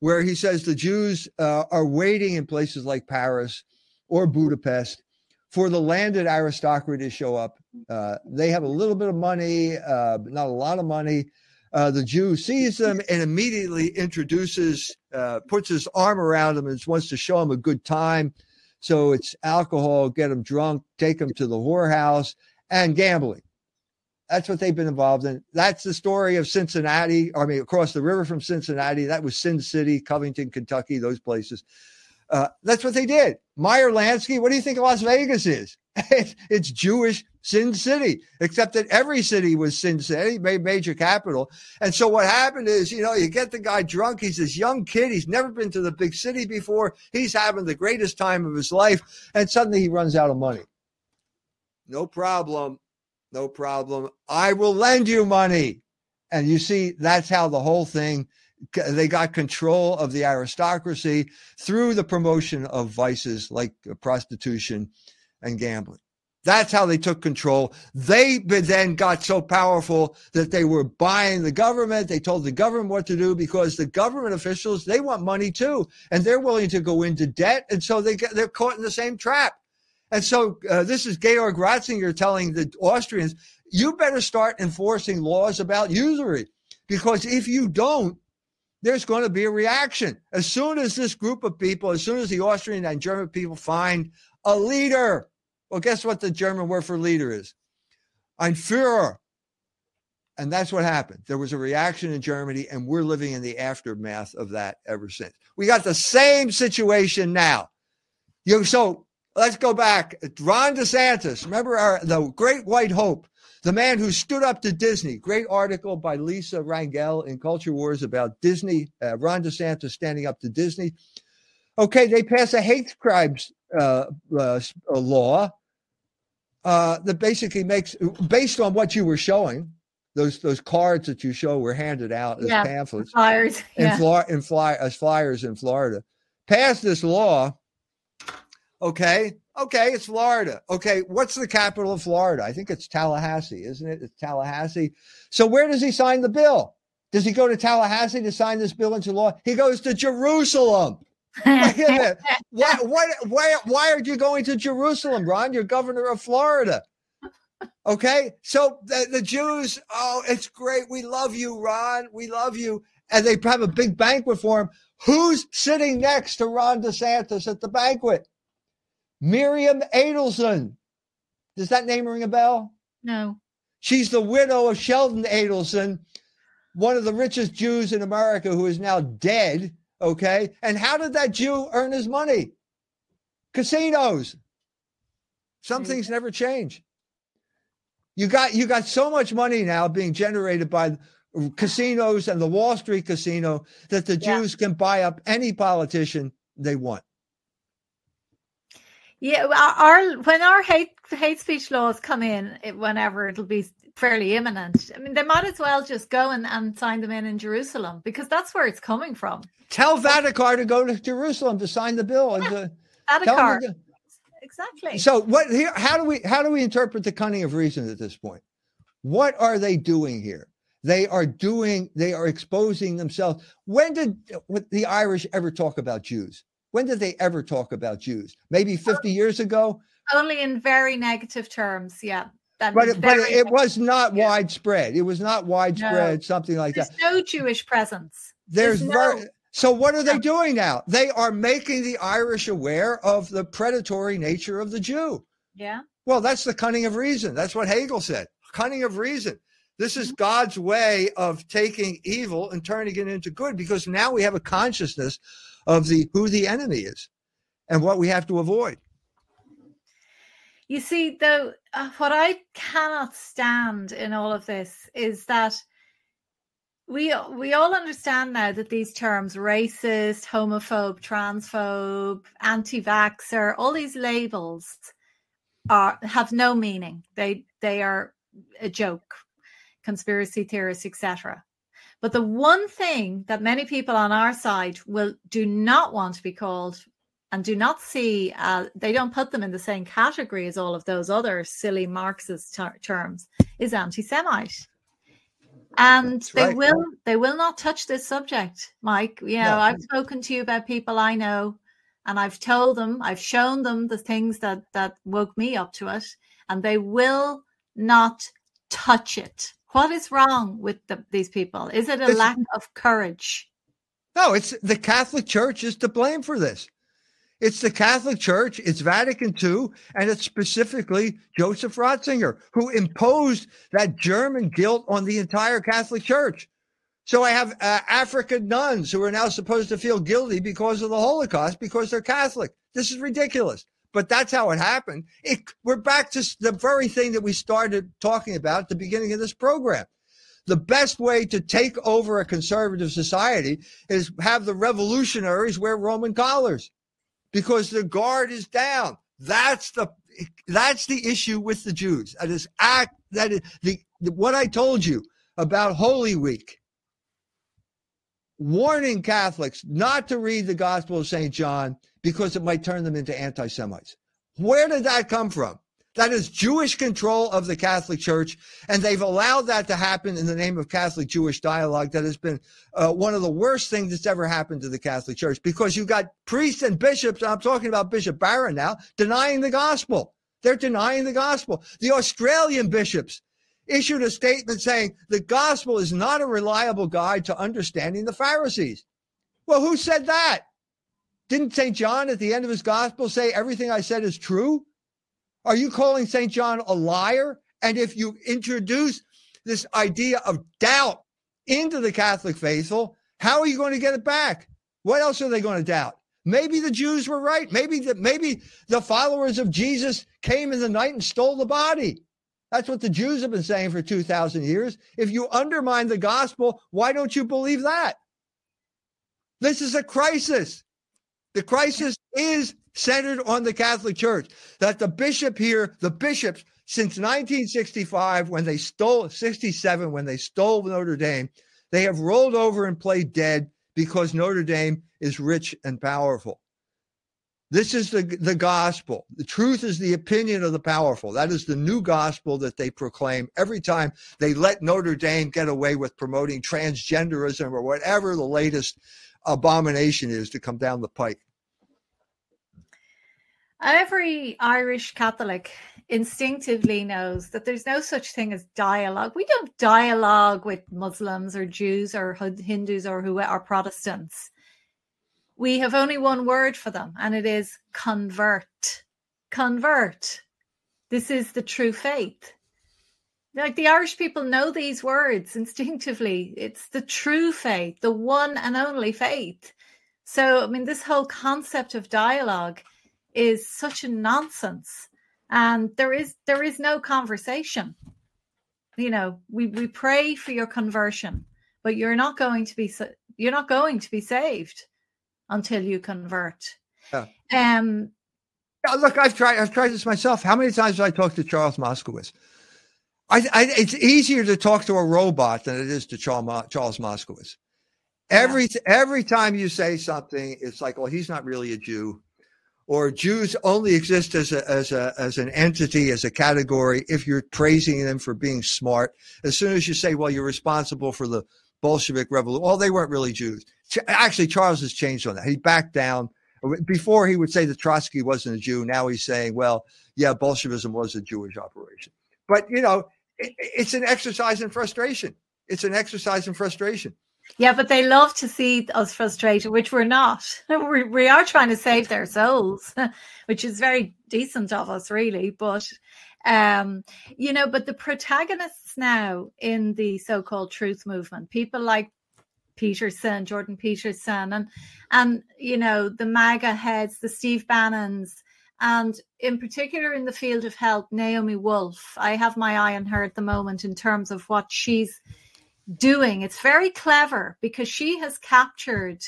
where he says the Jews uh, are waiting in places like Paris or Budapest for the landed aristocracy to show up. Uh, they have a little bit of money, uh, not a lot of money uh, the Jew sees them and immediately introduces, uh, puts his arm around them and wants to show them a good time. So it's alcohol, get them drunk, take them to the whorehouse, and gambling. That's what they've been involved in. That's the story of Cincinnati. I mean, across the river from Cincinnati, that was Sin City, Covington, Kentucky, those places. Uh, that's what they did. Meyer Lansky, what do you think Las Vegas is? it's Jewish Sin City, except that every city was Sin City, major capital. And so what happened is, you know, you get the guy drunk. He's this young kid. He's never been to the big city before. He's having the greatest time of his life. And suddenly he runs out of money. No problem. No problem. I will lend you money. And you see, that's how the whole thing, they got control of the aristocracy through the promotion of vices like uh, prostitution and gambling. That's how they took control. They then got so powerful that they were buying the government. They told the government what to do because the government officials, they want money too. And they're willing to go into debt. And so they get, they're caught in the same trap. And so uh, this is Georg Ratzinger telling the Austrians, you better start enforcing laws about usury because if you don't, there's going to be a reaction. As soon as this group of people, as soon as the Austrian and German people find a leader, well, guess what the German word for leader is? Ein Führer. And that's what happened. There was a reaction in Germany, and we're living in the aftermath of that ever since. We got the same situation now. You so let's go back. Ron DeSantis, remember our the great white hope the man who stood up to Disney. Great article by Lisa Rangel in Culture Wars about Disney. Uh, Ron DeSantis standing up to Disney. Okay, they pass a hate crimes uh, uh, law uh, that basically makes, based on what you were showing, those those cards that you show were handed out as yeah, pamphlets, flyers, yeah. in, Flor- in fly as flyers in Florida. pass this law. Okay, Okay, it's Florida. Okay, what's the capital of Florida? I think it's Tallahassee, isn't it? It's Tallahassee. So where does he sign the bill? Does he go to Tallahassee to sign this bill into law? He goes to Jerusalem. why, why, why, why are you going to Jerusalem, Ron? You're governor of Florida. Okay, so the, the Jews, oh, it's great. We love you, Ron. We love you. And they have a big banquet for him. Who's sitting next to Ron DeSantis at the banquet? Miriam Adelson. Does that name ring a bell? No. She's the widow of Sheldon Adelson, one of the richest Jews in America who is now dead. Okay. And how did that Jew earn his money? Casinos. Some hmm. things never change. You got you got so much money now being generated by casinos and the Wall Street casino that the yeah. Jews can buy up any politician they want. Yeah, our when our hate hate speech laws come in, it, whenever it'll be fairly imminent. I mean, they might as well just go and, and sign them in in Jerusalem because that's where it's coming from. Tell Varadkar to go to Jerusalem to sign the bill and to, Varadkar. To, exactly. So what here? How do we how do we interpret the cunning of reason at this point? What are they doing here? They are doing. They are exposing themselves. When did the Irish ever talk about Jews? When did they ever talk about Jews? Maybe 50 years ago? Only in very negative terms, yeah. That but it, but it was not yeah. widespread. It was not widespread, no. something like There's that. no Jewish presence. There's, There's no, so what are they doing now? They are making the Irish aware of the predatory nature of the Jew. Yeah. Well, that's the cunning of reason. That's what Hegel said. Cunning of reason. This is mm-hmm. God's way of taking evil and turning it into good because now we have a consciousness of the who the enemy is and what we have to avoid. You see, though, uh, what I cannot stand in all of this is that we we all understand now that these terms racist, homophobe, transphobe, anti-vaxxer, all these labels are have no meaning. They they are a joke, conspiracy theorists, etc. But the one thing that many people on our side will do not want to be called and do not see, uh, they don't put them in the same category as all of those other silly Marxist ter- terms, is anti-Semite. And That's they right. will they will not touch this subject, Mike. You know, no. I've spoken to you about people I know, and I've told them, I've shown them the things that that woke me up to it, and they will not touch it. What is wrong with the, these people? Is it a it's, lack of courage? No, it's the Catholic Church is to blame for this. It's the Catholic Church, it's Vatican II, and it's specifically Joseph Ratzinger who imposed that German guilt on the entire Catholic Church. So I have uh, African nuns who are now supposed to feel guilty because of the Holocaust because they're Catholic. This is ridiculous. but that's how it happened. It, we're back to the very thing that we started talking about at the beginning of this program. The best way to take over a conservative society is have the revolutionaries wear Roman collars because the guard is down. That's the that's the issue with the Jews. That is act that is the, the what I told you about Holy Week warning Catholics not to read the Gospel of St. John because it might turn them into anti Semites. Where did that come from? That is Jewish control of the Catholic Church, and they've allowed that to happen in the name of Catholic Jewish dialogue. That has been uh, one of the worst things that's ever happened to the Catholic Church because you've got priests and bishops, I'm talking about Bishop Barron now, denying the gospel. They're denying the gospel. The Australian bishops issued a statement saying the gospel is not a reliable guide to understanding the Pharisees. Well, who said that? Didn't St. John at the end of his gospel say everything I said is true? Are you calling St. John a liar? And if you introduce this idea of doubt into the Catholic faithful, how are you going to get it back? What else are they going to doubt? Maybe the Jews were right. Maybe the, maybe the followers of Jesus came in the night and stole the body. That's what the Jews have been saying for 2,000 years. If you undermine the gospel, why don't you believe that? This is a crisis. The crisis is centered on the Catholic Church. That the bishop here, the bishops, since 1965, when they stole 67, when they stole Notre Dame, they have rolled over and played dead because Notre Dame is rich and powerful. This is the, the gospel. The truth is the opinion of the powerful. That is the new gospel that they proclaim every time they let Notre Dame get away with promoting transgenderism or whatever the latest abomination is to come down the pike. Every Irish Catholic instinctively knows that there's no such thing as dialogue. We don't dialogue with Muslims or Jews or Hindus or who are Protestants we have only one word for them, and it is convert. Convert. This is the true faith. Like the Irish people know these words instinctively. It's the true faith, the one and only faith. So, I mean, this whole concept of dialogue is such a nonsense. And there is there is no conversation. You know, we, we pray for your conversion, but you're not going to be you're not going to be saved until you convert. Yeah. Um, yeah, look, I've tried. I've tried this myself. How many times have I talked to Charles Moskowitz? I, I, it's easier to talk to a robot than it is to Charles Moskowitz. Every yeah. every time you say something, it's like, well, he's not really a Jew, or Jews only exist as a as a as an entity, as a category. If you're praising them for being smart, as soon as you say, well, you're responsible for the Bolshevik revolution, well, they weren't really Jews. Actually, Charles has changed on that. He backed down. Before he would say that Trotsky wasn't a Jew. Now he's saying, well, yeah, Bolshevism was a Jewish operation. But, you know, it, it's an exercise in frustration. It's an exercise in frustration. Yeah, but they love to see us frustrated, which we're not. We, we are trying to save their souls, which is very decent of us, really. But, um, you know, but the protagonists now in the so called truth movement, people like Peterson, Jordan Peterson, and and you know the MAGA heads, the Steve Bannons, and in particular in the field of health, Naomi Wolf. I have my eye on her at the moment in terms of what she's doing. It's very clever because she has captured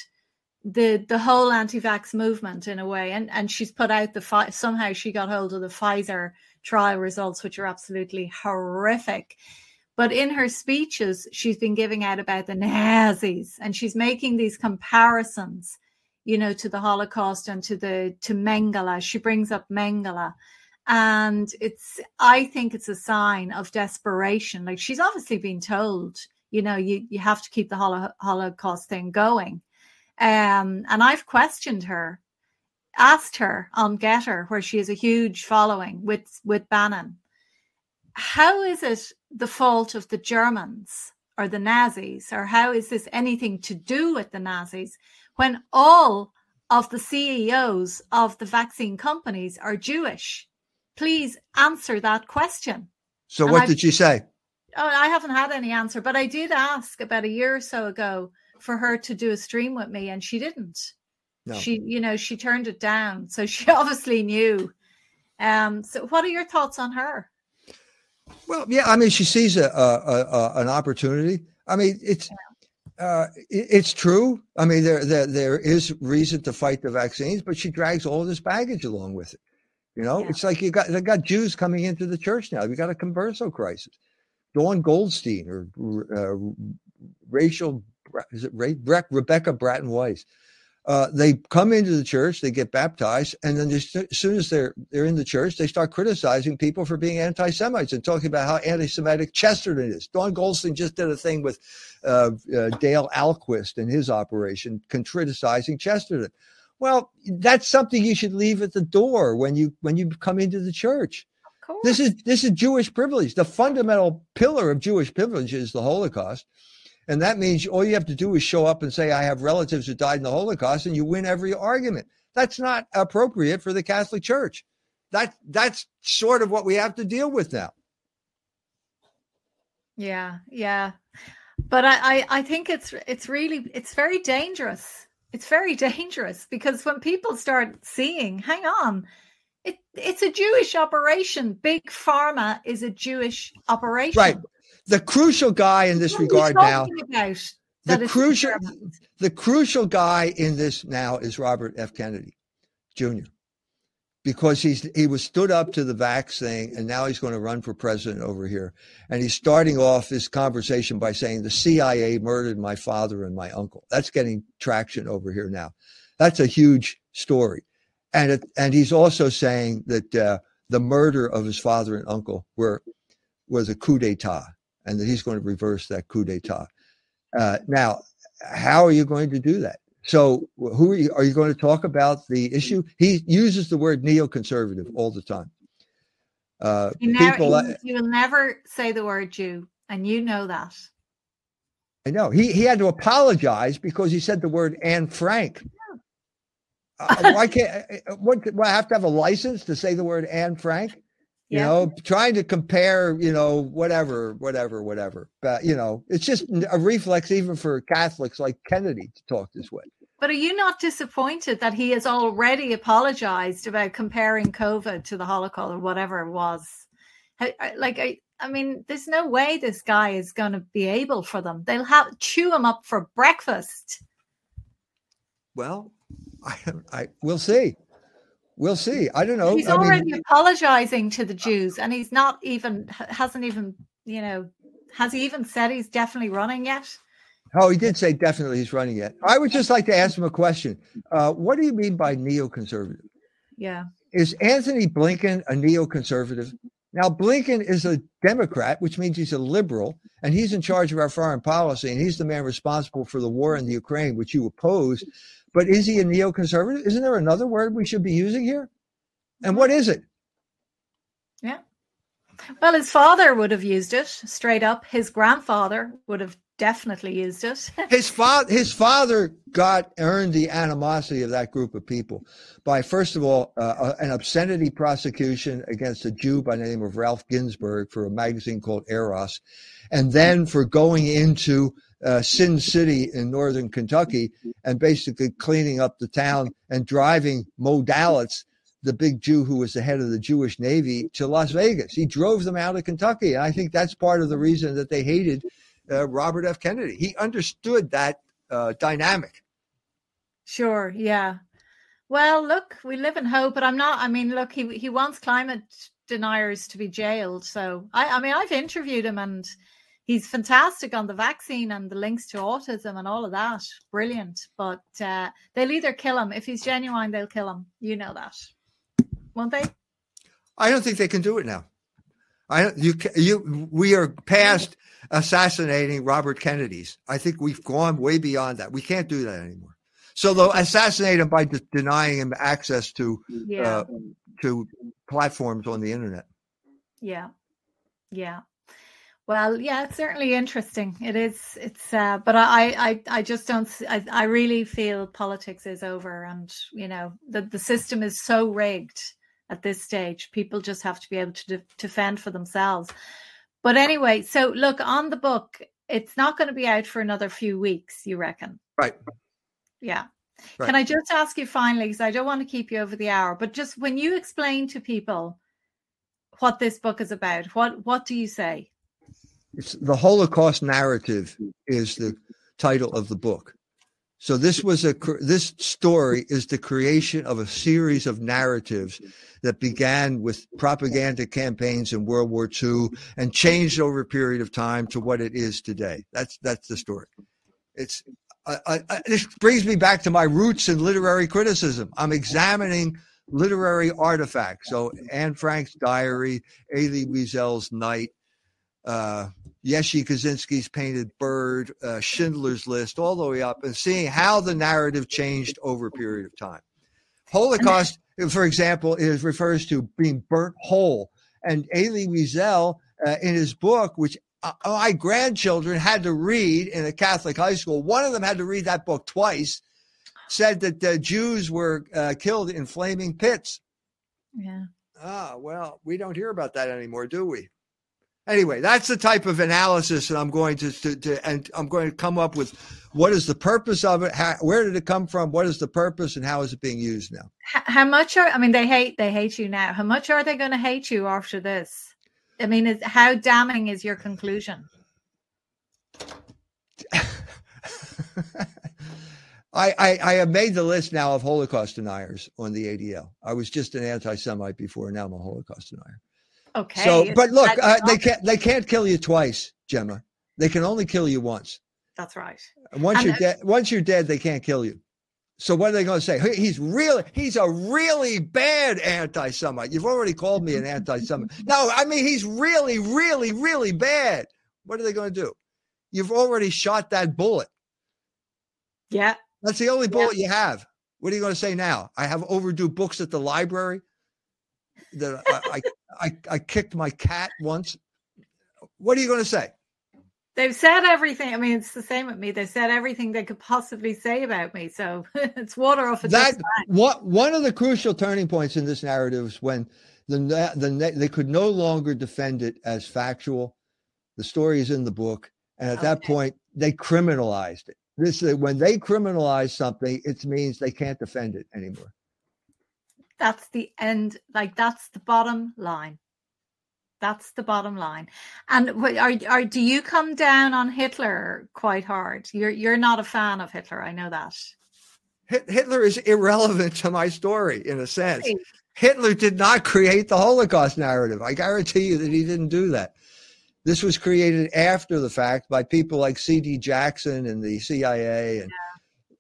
the the whole anti-vax movement in a way, and and she's put out the somehow she got hold of the Pfizer trial results, which are absolutely horrific but in her speeches, she's been giving out about the Nazis and she's making these comparisons, you know, to the Holocaust and to the to Mengele. She brings up Mengele. And it's I think it's a sign of desperation. Like she's obviously been told, you know, you, you have to keep the Holo- Holocaust thing going. Um, and I've questioned her, asked her on Gettr, where she has a huge following with with Bannon how is it the fault of the Germans or the Nazis, or how is this anything to do with the Nazis when all of the CEOs of the vaccine companies are Jewish? Please answer that question. So, and what I've, did she say? Oh, I haven't had any answer, but I did ask about a year or so ago for her to do a stream with me, and she didn't. No. She, you know, she turned it down. So she obviously knew. Um, so what are your thoughts on her? Well, yeah, I mean, she sees a, a, a an opportunity. I mean, it's uh, it, it's true. I mean, there, there there is reason to fight the vaccines, but she drags all this baggage along with it. You know, yeah. it's like you got they got Jews coming into the church now. You got a converso crisis. Dawn Goldstein or uh, Rachel is it Ray, Rebecca Bratton Weiss uh, they come into the church, they get baptized, and then as soon as they're they're in the church, they start criticizing people for being anti-Semites and talking about how anti-Semitic Chesterton is. Dawn Goldstein just did a thing with uh, uh, Dale Ahlquist and his operation, criticizing Chesterton. Well, that's something you should leave at the door when you when you come into the church. This is this is Jewish privilege. The fundamental pillar of Jewish privilege is the Holocaust. And that means all you have to do is show up and say, I have relatives who died in the Holocaust, and you win every argument. That's not appropriate for the Catholic Church. That that's sort of what we have to deal with now. Yeah, yeah. But I, I, I think it's it's really it's very dangerous. It's very dangerous because when people start seeing, hang on, it, it's a Jewish operation. Big pharma is a Jewish operation. Right the crucial guy in this regard now the crucial the crucial guy in this now is Robert F. Kennedy Jr. Because he's he was stood up to the vax thing and now he's going to run for president over here. And he's starting off this conversation by saying the CIA murdered my father and my uncle. That's getting traction over here now. That's a huge story. And it, and he's also saying that uh, the murder of his father and uncle were was a coup d'état and that he's going to reverse that coup d'etat. Uh, now, how are you going to do that? So, who are you, are you going to talk about the issue? He uses the word neoconservative all the time. Uh, you, never, people, you, you will never say the word Jew, and you know that. I know he he had to apologize because he said the word Anne Frank. Uh, why can't uh, uh, uh, what? Do I have to have a license to say the word Anne Frank? you yeah. know trying to compare you know whatever whatever whatever but you know it's just a reflex even for catholics like kennedy to talk this way but are you not disappointed that he has already apologized about comparing covid to the holocaust or whatever it was like I, I mean there's no way this guy is going to be able for them they'll have chew him up for breakfast well i i we'll see We'll see. I don't know. He's I already mean, apologizing to the Jews, and he's not even hasn't even you know has he even said he's definitely running yet? Oh, he did say definitely he's running yet. I would just like to ask him a question. Uh, what do you mean by neoconservative? Yeah. Is Antony Blinken a neoconservative? Now, Blinken is a Democrat, which means he's a liberal, and he's in charge of our foreign policy, and he's the man responsible for the war in the Ukraine, which you oppose. But is he a neoconservative? Isn't there another word we should be using here? And what is it? Yeah. Well, his father would have used it straight up. His grandfather would have definitely used it. his father, his father got earned the animosity of that group of people by, first of all, uh, uh, an obscenity prosecution against a Jew by the name of Ralph Ginzburg for a magazine called Eros, and then for going into uh, Sin City in northern Kentucky and basically cleaning up the town and driving Moe Dalitz, the big Jew who was the head of the Jewish Navy, to Las Vegas. He drove them out of Kentucky. And I think that's part of the reason that they hated uh, Robert F. Kennedy. He understood that uh, dynamic. Sure, yeah. Well, look, we live in hope, but I'm not. I mean, look, he he wants climate deniers to be jailed. So I, I mean, I've interviewed him and he's fantastic on the vaccine and the links to autism and all of that. Brilliant. But uh, they'll either kill him. If he's genuine, they'll kill him. You know that. Won't they? I don't think they can do it now. I you you we are past assassinating Robert Kennedy's. I think we've gone way beyond that. We can't do that anymore. So they'll assassinate him by de- denying him access to yeah. uh, to platforms on the internet. Yeah, yeah. Well, yeah, it's certainly interesting. It is. It's. Uh, but I, I, I just don't. I, I really feel politics is over, and you know, the the system is so rigged at this stage. People just have to be able to de- defend for themselves. But anyway, so look on the book. It's not going to be out for another few weeks. You reckon? Right. Yeah. Right. Can I just ask you finally, because I don't want to keep you over the hour, but just when you explain to people what this book is about, what what do you say? It's the Holocaust narrative is the title of the book. So this was a this story is the creation of a series of narratives that began with propaganda campaigns in World War II and changed over a period of time to what it is today. That's that's the story. It's I, I, this brings me back to my roots in literary criticism. I'm examining literary artifacts. So Anne Frank's diary, Elie Wiesel's Night, uh, Jerzy Kosinski's Painted Bird, uh, Schindler's List, all the way up, and seeing how the narrative changed over a period of time. Holocaust, for example, is refers to being burnt whole. And Elie Wiesel, uh, in his book, which uh, my grandchildren had to read in a Catholic high school, one of them had to read that book twice, said that the Jews were uh, killed in flaming pits. Yeah. Ah, well, we don't hear about that anymore, do we? Anyway, that's the type of analysis that I'm going to, to, to and I'm going to come up with what is the purpose of it? How, where did it come from? What is the purpose and how is it being used now? How much are, I mean, they hate, they hate you now. How much are they going to hate you after this? I mean, is, how damning is your conclusion? I, I, I, have made the list now of Holocaust deniers on the ADL. I was just an anti-Semite before. And now I'm a Holocaust denier. Okay. So, but look, uh, they can't they can't kill you twice, Gemma. They can only kill you once. That's right. Once and you're dead, once you're dead, they can't kill you. So what are they going to say? He's really, he's a really bad anti-Semite. You've already called me an anti-Semite. No, I mean he's really, really, really bad. What are they going to do? You've already shot that bullet. Yeah. That's the only bullet yeah. you have. What are you going to say now? I have overdue books at the library that I, I, I, I kicked my cat once. What are you going to say? They've said everything. I mean, it's the same with me. They've said everything they could possibly say about me. So it's water off a that. What one of the crucial turning points in this narrative is when the the they could no longer defend it as factual. The story is in the book, and at okay. that point, they criminalized it. This is when they criminalize something, it means they can't defend it anymore. That's the end. Like that's the bottom line. That's the bottom line. And are, are do you come down on Hitler quite hard? You're you're not a fan of Hitler. I know that. Hitler is irrelevant to my story in a sense. Hitler did not create the Holocaust narrative. I guarantee you that he didn't do that. This was created after the fact by people like C.D. Jackson and the CIA and yeah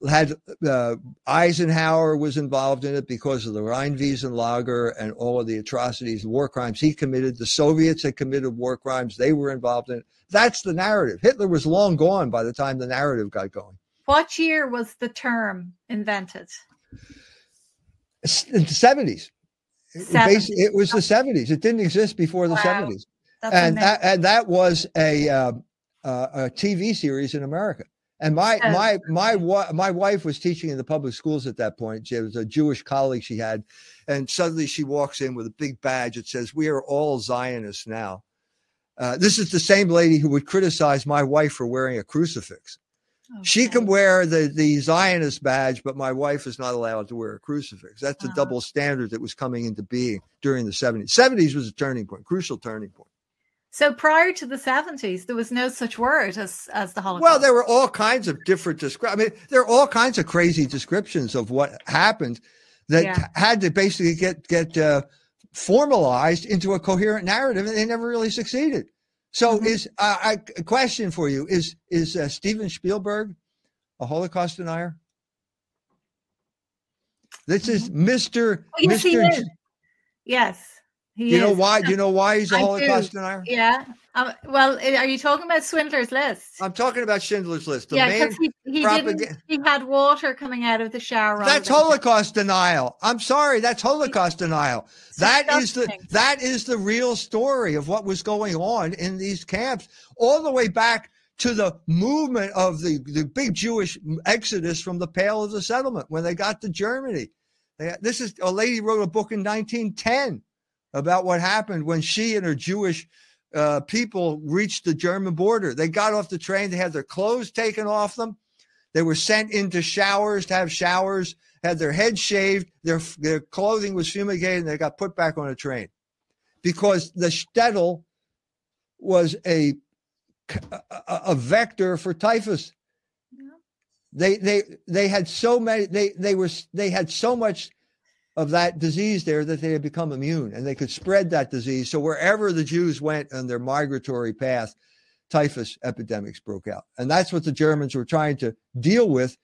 had uh, Eisenhower was involved in it because of the Rheinwiesenlager and Lager and all of the atrocities, war crimes he committed. The Soviets had committed war crimes; they were involved in it. That's the narrative. Hitler was long gone by the time the narrative got going. What year was the term invented? In the seventies. It, was the seventies. It didn't exist before the seventies, wow. and that, and that was a uh, uh, a TV series in America. And my my my my wife was teaching in the public schools at that point. She was a Jewish colleague she had, and suddenly she walks in with a big badge that says, "We are all Zionists now." Uh, this is the same lady who would criticize my wife for wearing a crucifix. Okay. She can wear the the Zionist badge, but my wife is not allowed to wear a crucifix. That's uh-huh. a double standard that was coming into being during the 70s. 70s was a turning point, crucial turning point. So prior to the 70s, there was no such word as, as the Holocaust. Well, there were all kinds of different descriptions. I mean, there are all kinds of crazy descriptions of what happened that yeah. had to basically get get uh, formalized into a coherent narrative, and they never really succeeded. So, mm-hmm. is uh, a question for you: Is is uh, Steven Spielberg a Holocaust denier? This is Mister oh, yes, Mister. Yes. He you is. know why? Do you know why he's a Holocaust denier? Yeah. Um, well, are you talking about Swindler's List? I'm talking about Schindler's List. The yeah, he, he, he had water coming out of the shower. That's Holocaust denial. I'm sorry, that's Holocaust denial. That is the that is the real story of what was going on in these camps, all the way back to the movement of the, the big Jewish exodus from the Pale of the Settlement when they got to Germany. They, this is a lady wrote a book in 1910 about what happened when she and her Jewish uh, people reached the German border. They got off the train, they had their clothes taken off them, They were sent into showers to have showers, had their heads shaved, their their clothing was fumigated, and they got put back on a train because the shtetl was a a, a vector for typhus. They they they had so many they they were they had so much of that disease there that they had become immune and they could spread that disease. So wherever the Jews went on their migratory path, typhus epidemics broke out. And that's what the Germans were trying to deal with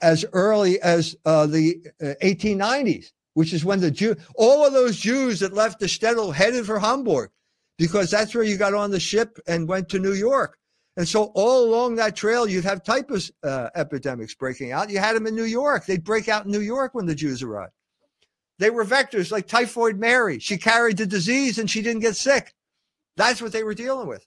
as early as uh, the uh, 1890s, which is when the Jew, all of those Jews that left the shtetl headed for Hamburg because that's where you got on the ship and went to New York. And so all along that trail, you'd have typhus uh, epidemics breaking out. You had them in New York. They'd break out in New York when the Jews arrived. They were vectors like typhoid Mary. She carried the disease and she didn't get sick. That's what they were dealing with.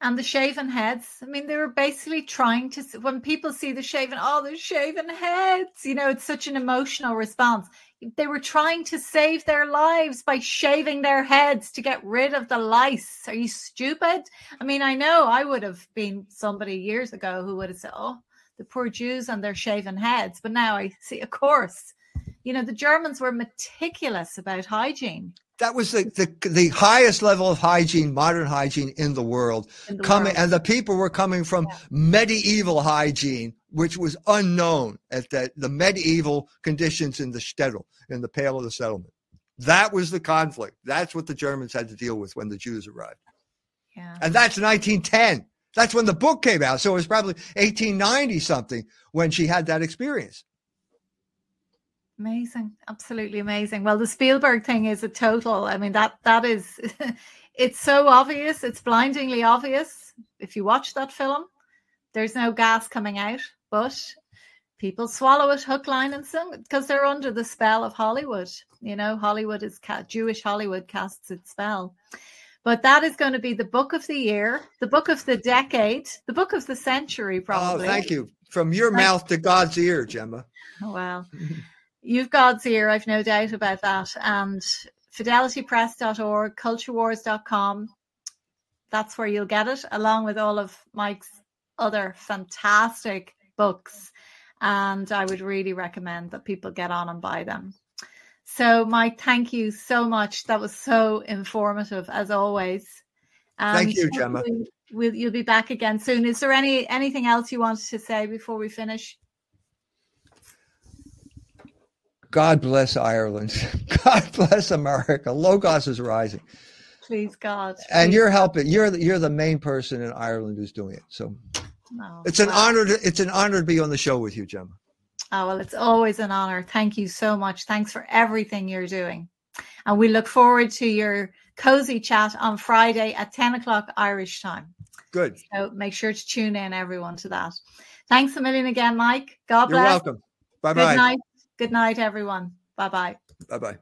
And the shaven heads. I mean, they were basically trying to, when people see the shaven, oh, the shaven heads, you know, it's such an emotional response they were trying to save their lives by shaving their heads to get rid of the lice. Are you stupid? I mean, I know I would have been somebody years ago who would have said, "Oh, the poor Jews and their shaven heads," but now I see, of course, you know, the Germans were meticulous about hygiene. That was the, the, the highest level of hygiene, modern hygiene in the world. In the coming world. and the people were coming from yeah. medieval hygiene, which was unknown at the, the medieval conditions in the shtetl, in the Pale of the Settlement. That was the conflict. That's what the Germans had to deal with when the Jews arrived. Yeah. And that's 1910. That's when the book came out. So it was probably 1890 something when she had that experience. Amazing. Absolutely amazing. Well, the Spielberg thing is a total. I mean, that that is it's so obvious. It's blindingly obvious. If you watch that film, there's no gas coming out, but people swallow it hook, line, and sinker because they're under the spell of Hollywood. You know, Hollywood is Jewish Hollywood casts its spell. But that is going to be the book of the year, the book of the decade, the book of the century, oh, probably. Oh, thank you. From your thank mouth to God's ear, Gemma. Well, you've God's ear, I've no doubt about that. And fidelitypress.org, culturewars.com. That's where you'll get it, along with all of Mike's other fantastic books. And I would really recommend that people get on and buy them. So, Mike, thank you so much. That was so informative, as always. And thank you, Gemma. We'll, you'll be back again soon. Is there any anything else you wanted to say before we finish? God bless Ireland. God bless America. Logos is rising. Please God. Please and you're helping. You're the, you're the main person in Ireland who's doing it. So it's an wow. honor. To, it's an honor to be on the show with you, Gemma. Oh well, it's always an honor. Thank you so much. Thanks for everything you're doing, and we look forward to your cozy chat on Friday at ten o'clock Irish time. Good. So make sure to tune in, everyone, to that. Thanks a million again, Mike. God bless. You're welcome. Bye bye. Good night. Good night, everyone. Bye bye. Bye bye.